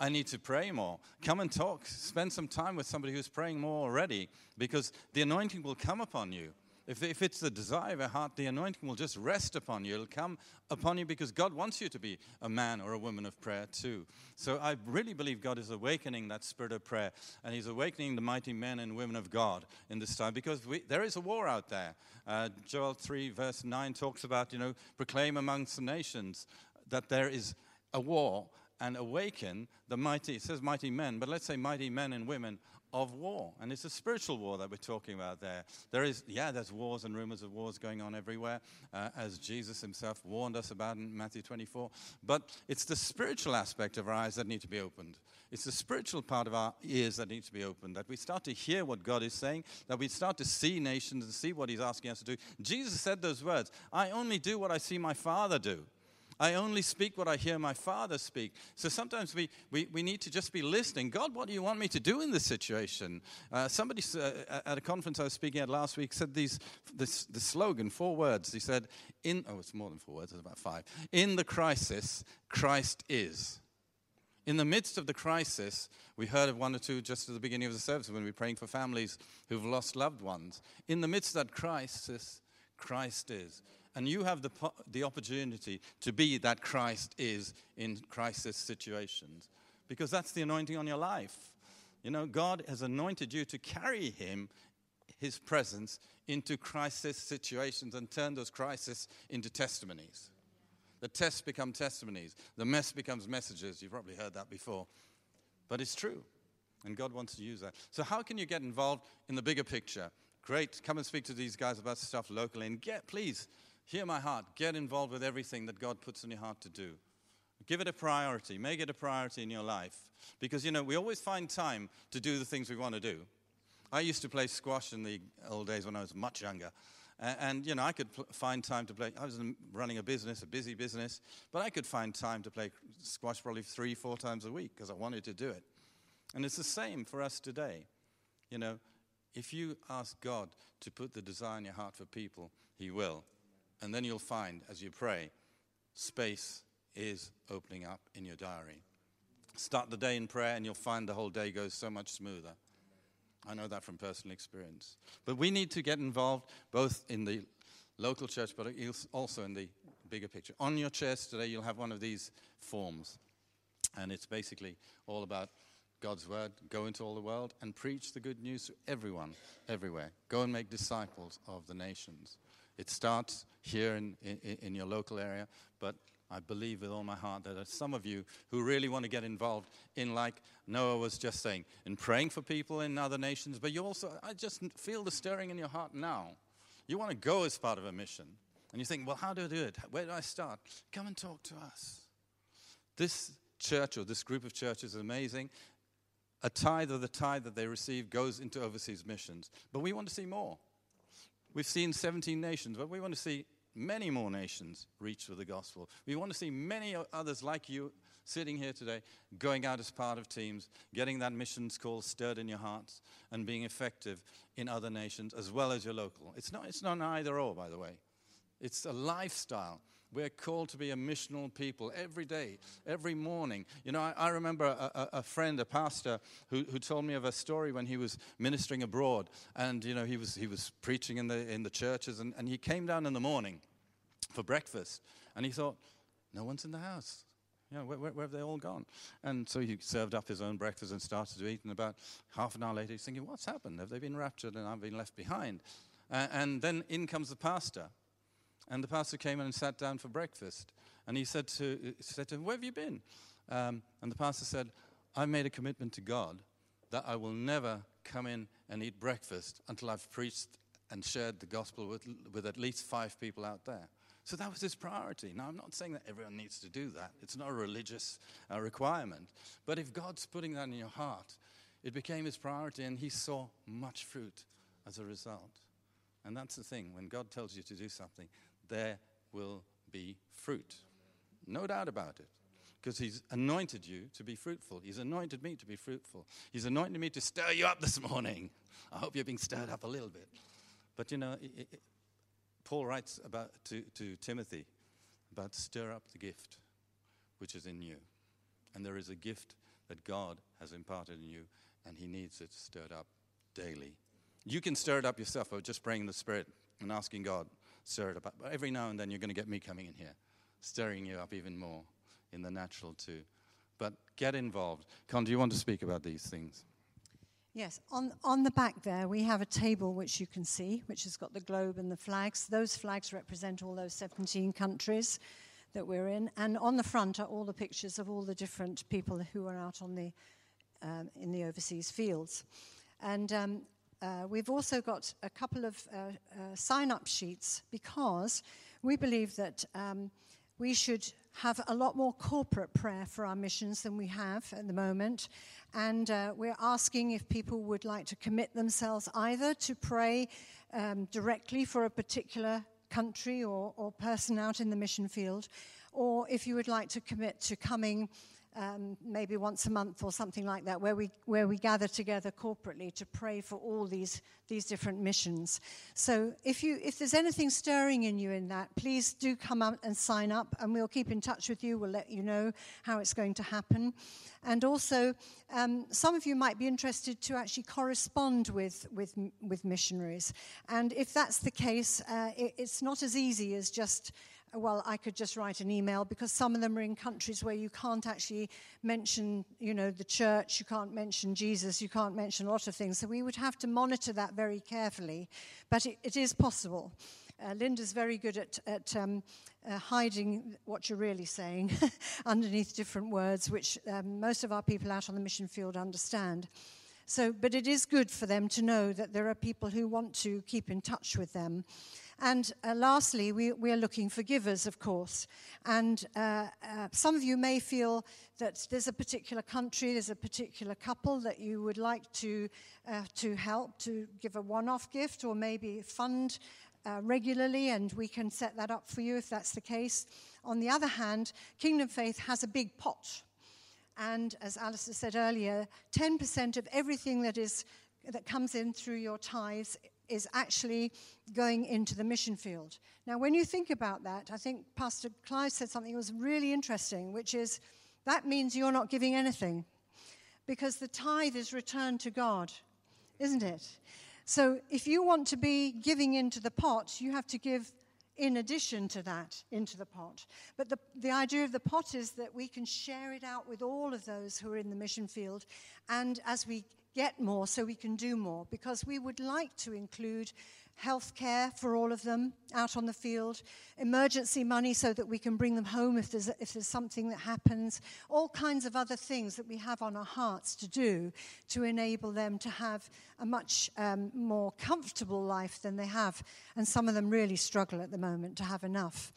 I need to pray more. Come and talk. Spend some time with somebody who's praying more already because the anointing will come upon you. If, if it's the desire of your heart, the anointing will just rest upon you. It'll come upon you because God wants you to be a man or a woman of prayer too. So I really believe God is awakening that spirit of prayer and He's awakening the mighty men and women of God in this time because we, there is a war out there. Uh, Joel 3, verse 9 talks about, you know, proclaim amongst the nations that there is a war and awaken the mighty, it says mighty men, but let's say mighty men and women of war. And it's a spiritual war that we're talking about there. There is, yeah, there's wars and rumors of wars going on everywhere, uh, as Jesus himself warned us about in Matthew 24. But it's the spiritual aspect of our eyes that need to be opened. It's the spiritual part of our ears that need to be opened, that we start to hear what God is saying, that we start to see nations and see what he's asking us to do. Jesus said those words I only do what I see my Father do. I only speak what I hear my Father speak. So sometimes we, we, we need to just be listening. God, what do you want me to do in this situation? Uh, somebody uh, at a conference I was speaking at last week said these, this, the slogan, four words. He said, in, oh, it's more than four words, it's about five. In the crisis, Christ is. In the midst of the crisis, we heard of one or two just at the beginning of the service when we were praying for families who've lost loved ones. In the midst of that crisis, Christ is. And you have the, the opportunity to be that Christ is in crisis situations because that's the anointing on your life. You know, God has anointed you to carry Him, His presence, into crisis situations and turn those crises into testimonies. The tests become testimonies, the mess becomes messages. You've probably heard that before. But it's true. And God wants to use that. So, how can you get involved in the bigger picture? Great. Come and speak to these guys about stuff locally. And get, please, Hear my heart. Get involved with everything that God puts in your heart to do. Give it a priority. Make it a priority in your life. Because, you know, we always find time to do the things we want to do. I used to play squash in the old days when I was much younger. And, you know, I could find time to play. I was running a business, a busy business, but I could find time to play squash probably three, four times a week because I wanted to do it. And it's the same for us today. You know, if you ask God to put the desire in your heart for people, He will. And then you'll find, as you pray, space is opening up in your diary. Start the day in prayer, and you'll find the whole day goes so much smoother. I know that from personal experience. But we need to get involved both in the local church, but also in the bigger picture. On your chairs today, you'll have one of these forms. And it's basically all about God's word. Go into all the world and preach the good news to everyone, everywhere. Go and make disciples of the nations. It starts here in, in, in your local area, but I believe with all my heart that some of you who really want to get involved in, like Noah was just saying, in praying for people in other nations, but you also, I just feel the stirring in your heart now. You want to go as part of a mission. And you think, well, how do I do it? Where do I start? Come and talk to us. This church or this group of churches is amazing. A tithe of the tithe that they receive goes into overseas missions. But we want to see more. We've seen 17 nations, but we want to see many more nations reached with the gospel. We want to see many others like you sitting here today going out as part of teams, getting that missions call stirred in your hearts, and being effective in other nations as well as your local. It's not, it's not an either or, by the way, it's a lifestyle. We're called to be a missional people every day, every morning. You know, I, I remember a, a, friend, a pastor, who, who told me of a story when he was ministering abroad. And, you know, he was, he was preaching in the, in the churches, and, and he came down in the morning for breakfast. And he thought, no one's in the house. You know, where, where, where, have they all gone? And so he served up his own breakfast and started to eat. And about half an hour later, he's thinking, what's happened? Have they been raptured and I've been left behind? Uh, and then in comes the pastor. And the pastor came in and sat down for breakfast. And he said to, said to him, Where have you been? Um, and the pastor said, I've made a commitment to God that I will never come in and eat breakfast until I've preached and shared the gospel with, with at least five people out there. So that was his priority. Now, I'm not saying that everyone needs to do that, it's not a religious uh, requirement. But if God's putting that in your heart, it became his priority, and he saw much fruit as a result. And that's the thing when God tells you to do something, there will be fruit. No doubt about it. Because he's anointed you to be fruitful. He's anointed me to be fruitful. He's anointed me to stir you up this morning. I hope you're being stirred up a little bit. But you know, it, it, Paul writes about to, to Timothy about stir up the gift which is in you. And there is a gift that God has imparted in you, and He needs it stirred up daily. You can stir it up yourself by just praying in the Spirit and asking God, stir it up. But every now and then you're going to get me coming in here, stirring you up even more in the natural too. But get involved. Con, do you want to speak about these things? Yes, on, on the back there, we have a table which you can see, which has got the globe and the flags. Those flags represent all those 17 countries that we're in. And on the front are all the pictures of all the different people who are out on the, um, in the overseas fields. And um, uh, we've also got a couple of uh, uh, sign up sheets because we believe that um, we should have a lot more corporate prayer for our missions than we have at the moment. And uh, we're asking if people would like to commit themselves either to pray um, directly for a particular country or, or person out in the mission field, or if you would like to commit to coming um, maybe once a month or something like that, where we, where we gather together corporately to pray for all these, these different missions. So if, you, if there's anything stirring in you in that, please do come out and sign up, and we'll keep in touch with you. We'll let you know how it's going to happen. And also, um, some of you might be interested to actually correspond with, with, with missionaries. And if that's the case, uh, it, it's not as easy as just well, I could just write an email because some of them are in countries where you can't actually mention, you know, the church, you can't mention Jesus, you can't mention a lot of things. So we would have to monitor that very carefully. But it, it is possible. Uh, Linda's very good at, at um, uh, hiding what you're really saying <laughs> underneath different words, which um, most of our people out on the mission field understand. So, but it is good for them to know that there are people who want to keep in touch with them. And uh, lastly, we, we, are looking for givers, of course. And uh, uh, some of you may feel that there's a particular country, there's a particular couple that you would like to, uh, to help, to give a one off gift, or maybe fund uh, regularly, and we can set that up for you if that's the case. On the other hand, Kingdom Faith has a big pot. And as Alistair said earlier, 10% of everything that, is, that comes in through your tithes is actually going into the mission field. Now, when you think about that, I think Pastor Clive said something that was really interesting, which is that means you're not giving anything because the tithe is returned to God, isn't it? So if you want to be giving into the pot, you have to give in addition to that into the pot. But the, the idea of the pot is that we can share it out with all of those who are in the mission field. And as we get more so we can do more because we would like to include health care for all of them out on the field, emergency money so that we can bring them home if there's, if there's something that happens, all kinds of other things that we have on our hearts to do to enable them to have a much um, more comfortable life than they have. And some of them really struggle at the moment to have enough.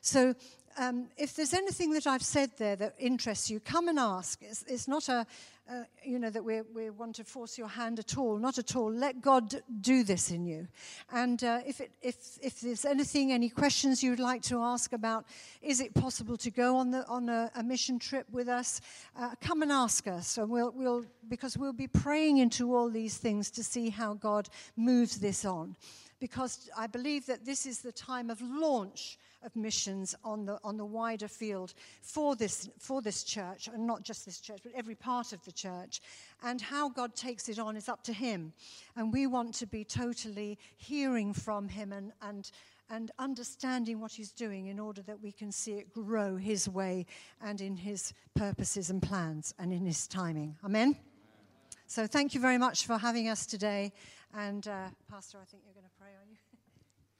So um, if there's anything that I've said there that interests you, come and ask. It's, it's not a, uh, you know, that we we want to force your hand at all. Not at all. Let God do this in you. And uh, if, it, if, if there's anything, any questions you would like to ask about, is it possible to go on, the, on a, a mission trip with us? Uh, come and ask us. And we'll, we'll, because we'll be praying into all these things to see how God moves this on. Because I believe that this is the time of launch of missions on the, on the wider field for this, for this church, and not just this church, but every part of the church. And how God takes it on is up to Him. And we want to be totally hearing from Him and, and, and understanding what He's doing in order that we can see it grow His way and in His purposes and plans and in His timing. Amen? So thank you very much for having us today. And uh, Pastor, I think you're going to pray, are you?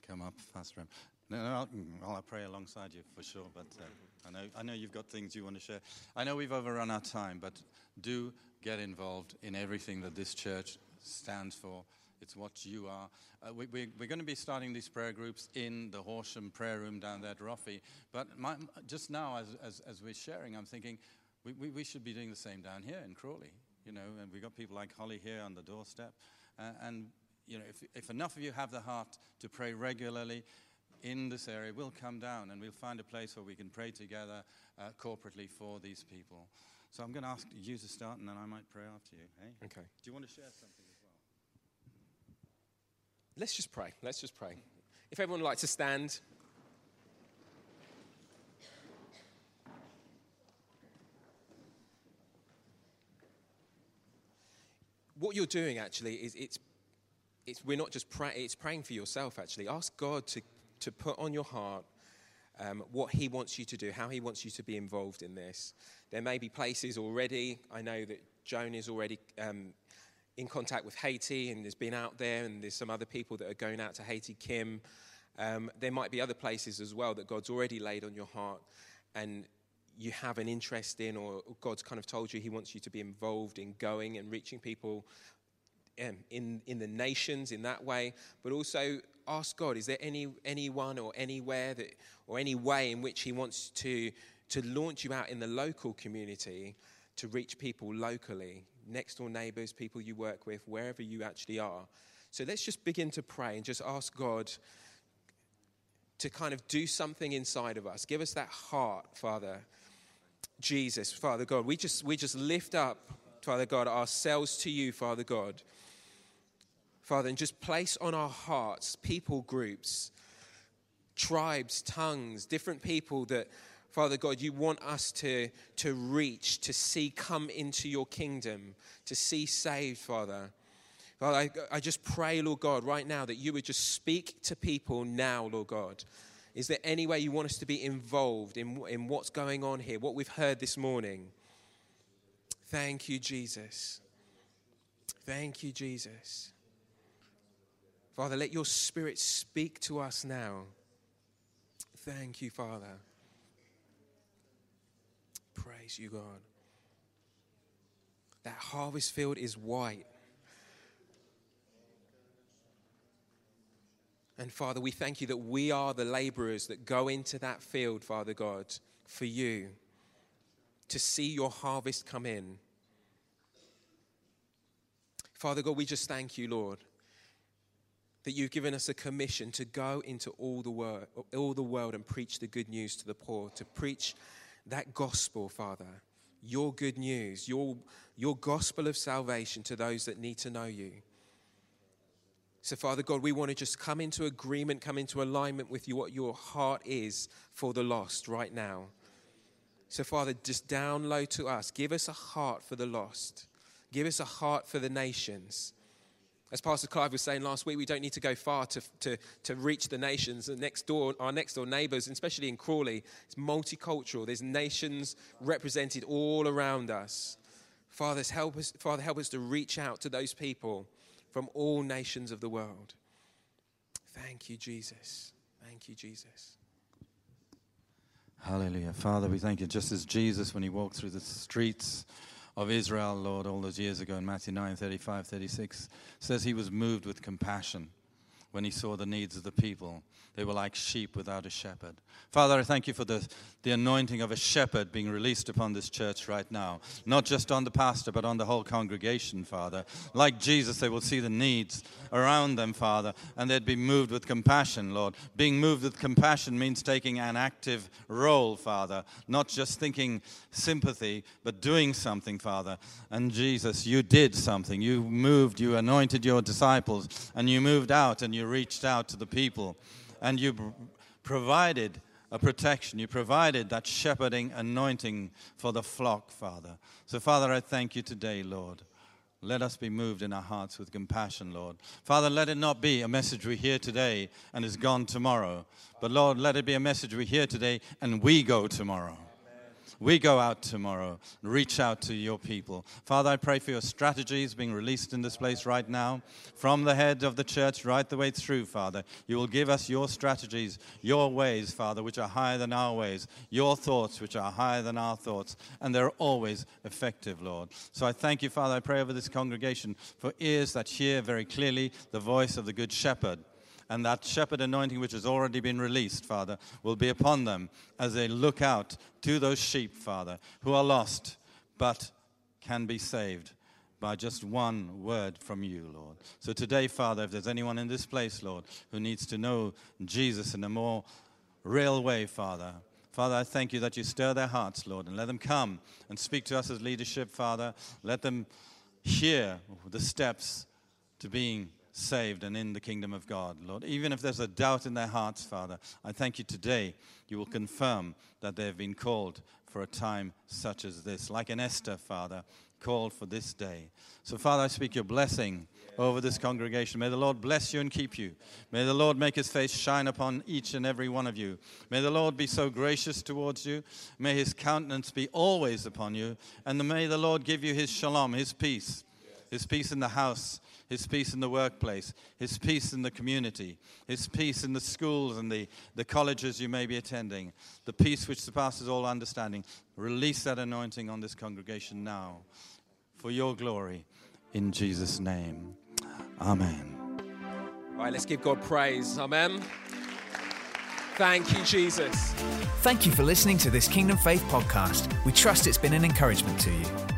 Come up, Pastor. No, no, I'll, mm, I'll pray alongside you for sure, but uh, I, know, I know you've got things you want to share. I know we've overrun our time, but do get involved in everything that this church stands for. It's what you are. Uh, we, we, we're going to be starting these prayer groups in the Horsham prayer room down there at Roffey. But my, just now, as, as, as, we're sharing, I'm thinking we, we, we, should be doing the same down here in Crawley. You know, and we've got people like Holly here on the doorstep. Uh, and, you know, if, if enough of you have the heart to pray regularly, in this area, we'll come down and we'll find a place where we can pray together uh, corporately for these people. So I'm going to ask you to start, and then I might pray after you. Hey? Okay. Do you want to share something as well? Let's just pray. Let's just pray. If everyone would like to stand. What you're doing actually is it's, it's we're not just praying, it's praying for yourself actually. Ask God to, to put on your heart um, what He wants you to do, how He wants you to be involved in this. There may be places already. I know that Joan is already um, in contact with Haiti and has been out there, and there's some other people that are going out to Haiti, Kim. Um, there might be other places as well that God's already laid on your heart, and you have an interest in, or God's kind of told you He wants you to be involved in going and reaching people Um, in, in the nations in that way, but also ask God, is there any, anyone or anywhere that, or any way in which He wants to, to launch you out in the local community to reach people locally, next door neighbors, people you work with, wherever you actually are? So let's just begin to pray and just ask God to kind of do something inside of us. Give us that heart, Father. Jesus, Father God, we just, we just lift up, Father God, ourselves to you, Father God. Father, and just place on our hearts people groups, tribes, tongues, different people that, Father God, you want us to, to reach, to see come into your kingdom, to see saved, Father. Father, I, I just pray, Lord God, right now that you would just speak to people now, Lord God. Is there any way you want us to be involved in, in what's going on here, what we've heard this morning? Thank you, Jesus. Thank you, Jesus. Father, let your spirit speak to us now. Thank you, Father. Praise you, God. That harvest field is white. And Father, we thank you that we are the laborers that go into that field, Father God, for you to see your harvest come in. Father God, we just thank you, Lord, that you've given us a commission to go into all the world, all the world and preach the good news to the poor, to preach that gospel, Father, your good news, your, your gospel of salvation to those that need to know you. So, Father God, we want to just come into agreement, come into alignment with you, what your heart is for the lost right now. So, Father, just download to us. Give us a heart for the lost. Give us a heart for the nations. As Pastor Clive was saying last week, we don't need to go far to, to, to reach the nations. The next door, our next door neighbours, especially in Crawley, it's multicultural. There's nations represented all around us. Father, help us, Father, help us to reach out to those people from all nations of the world. Thank you, Jesus. Thank you, Jesus. Hallelujah. Father, we thank you just as Jesus, when he walked through the streets, of Israel, Lord, all those years ago in Matthew 9 35, 36, says he was moved with compassion when he saw the needs of the people. They were like sheep without a shepherd. Father, I thank you for the, the anointing of a shepherd being released upon this church right now. Not just on the pastor, but on the whole congregation, Father. Like Jesus, they will see the needs around them, Father, and they'd be moved with compassion, Lord. Being moved with compassion means taking an active role, Father. Not just thinking sympathy, but doing something, Father. And Jesus, you did something. You moved, you anointed your disciples, and you moved out and you reached out to the people and you provided a protection. You provided that shepherding anointing for the flock, Father. So, Father, I thank you today, Lord. Let us be moved in our hearts with compassion, Lord. Father, let it not be a message we hear today and is gone tomorrow. But, Lord, let it be a message we hear today and we go tomorrow. We go out tomorrow and reach out to your people. Father, I pray for your strategies being released in this place right now, from the head of the church right the way through, Father. You will give us your strategies, your ways, Father, which are higher than our ways, your thoughts, which are higher than our thoughts, and they're always effective, Lord. So I thank you, Father. I pray over this congregation for ears that hear very clearly the voice of the Good Shepherd and that shepherd anointing which has already been released, Father, will be upon them as they look out to those sheep, Father, who are lost but can be saved by just one word from you, Lord. So today, Father, if there's anyone in this place, Lord, who needs to know Jesus in a more real way, Father, Father, I thank you that you stir their hearts, Lord, and let them come and speak to us as leadership, Father. Let them hear the steps to being saved and in the kingdom of God, Lord. Even if there's a doubt in their hearts, Father, I thank you today you will confirm that they have been called for a time such as this, like an Esther, Father, called for this day. So, Father, I speak your blessing over this congregation. May the Lord bless you and keep you. May the Lord make his face shine upon each and every one of you. May the Lord be so gracious towards you. May his countenance be always upon you. And may the Lord give you his shalom, his peace, his peace in the house his peace in the workplace, His peace in the community, His peace in the schools and the, the colleges you may be attending, the peace which surpasses all understanding. Release that anointing on this congregation now for your glory in Jesus' name. Amen. All right, let's give God praise. Amen. Thank you, Jesus. Thank you for listening to this Kingdom Faith podcast. We trust it's been an encouragement to you.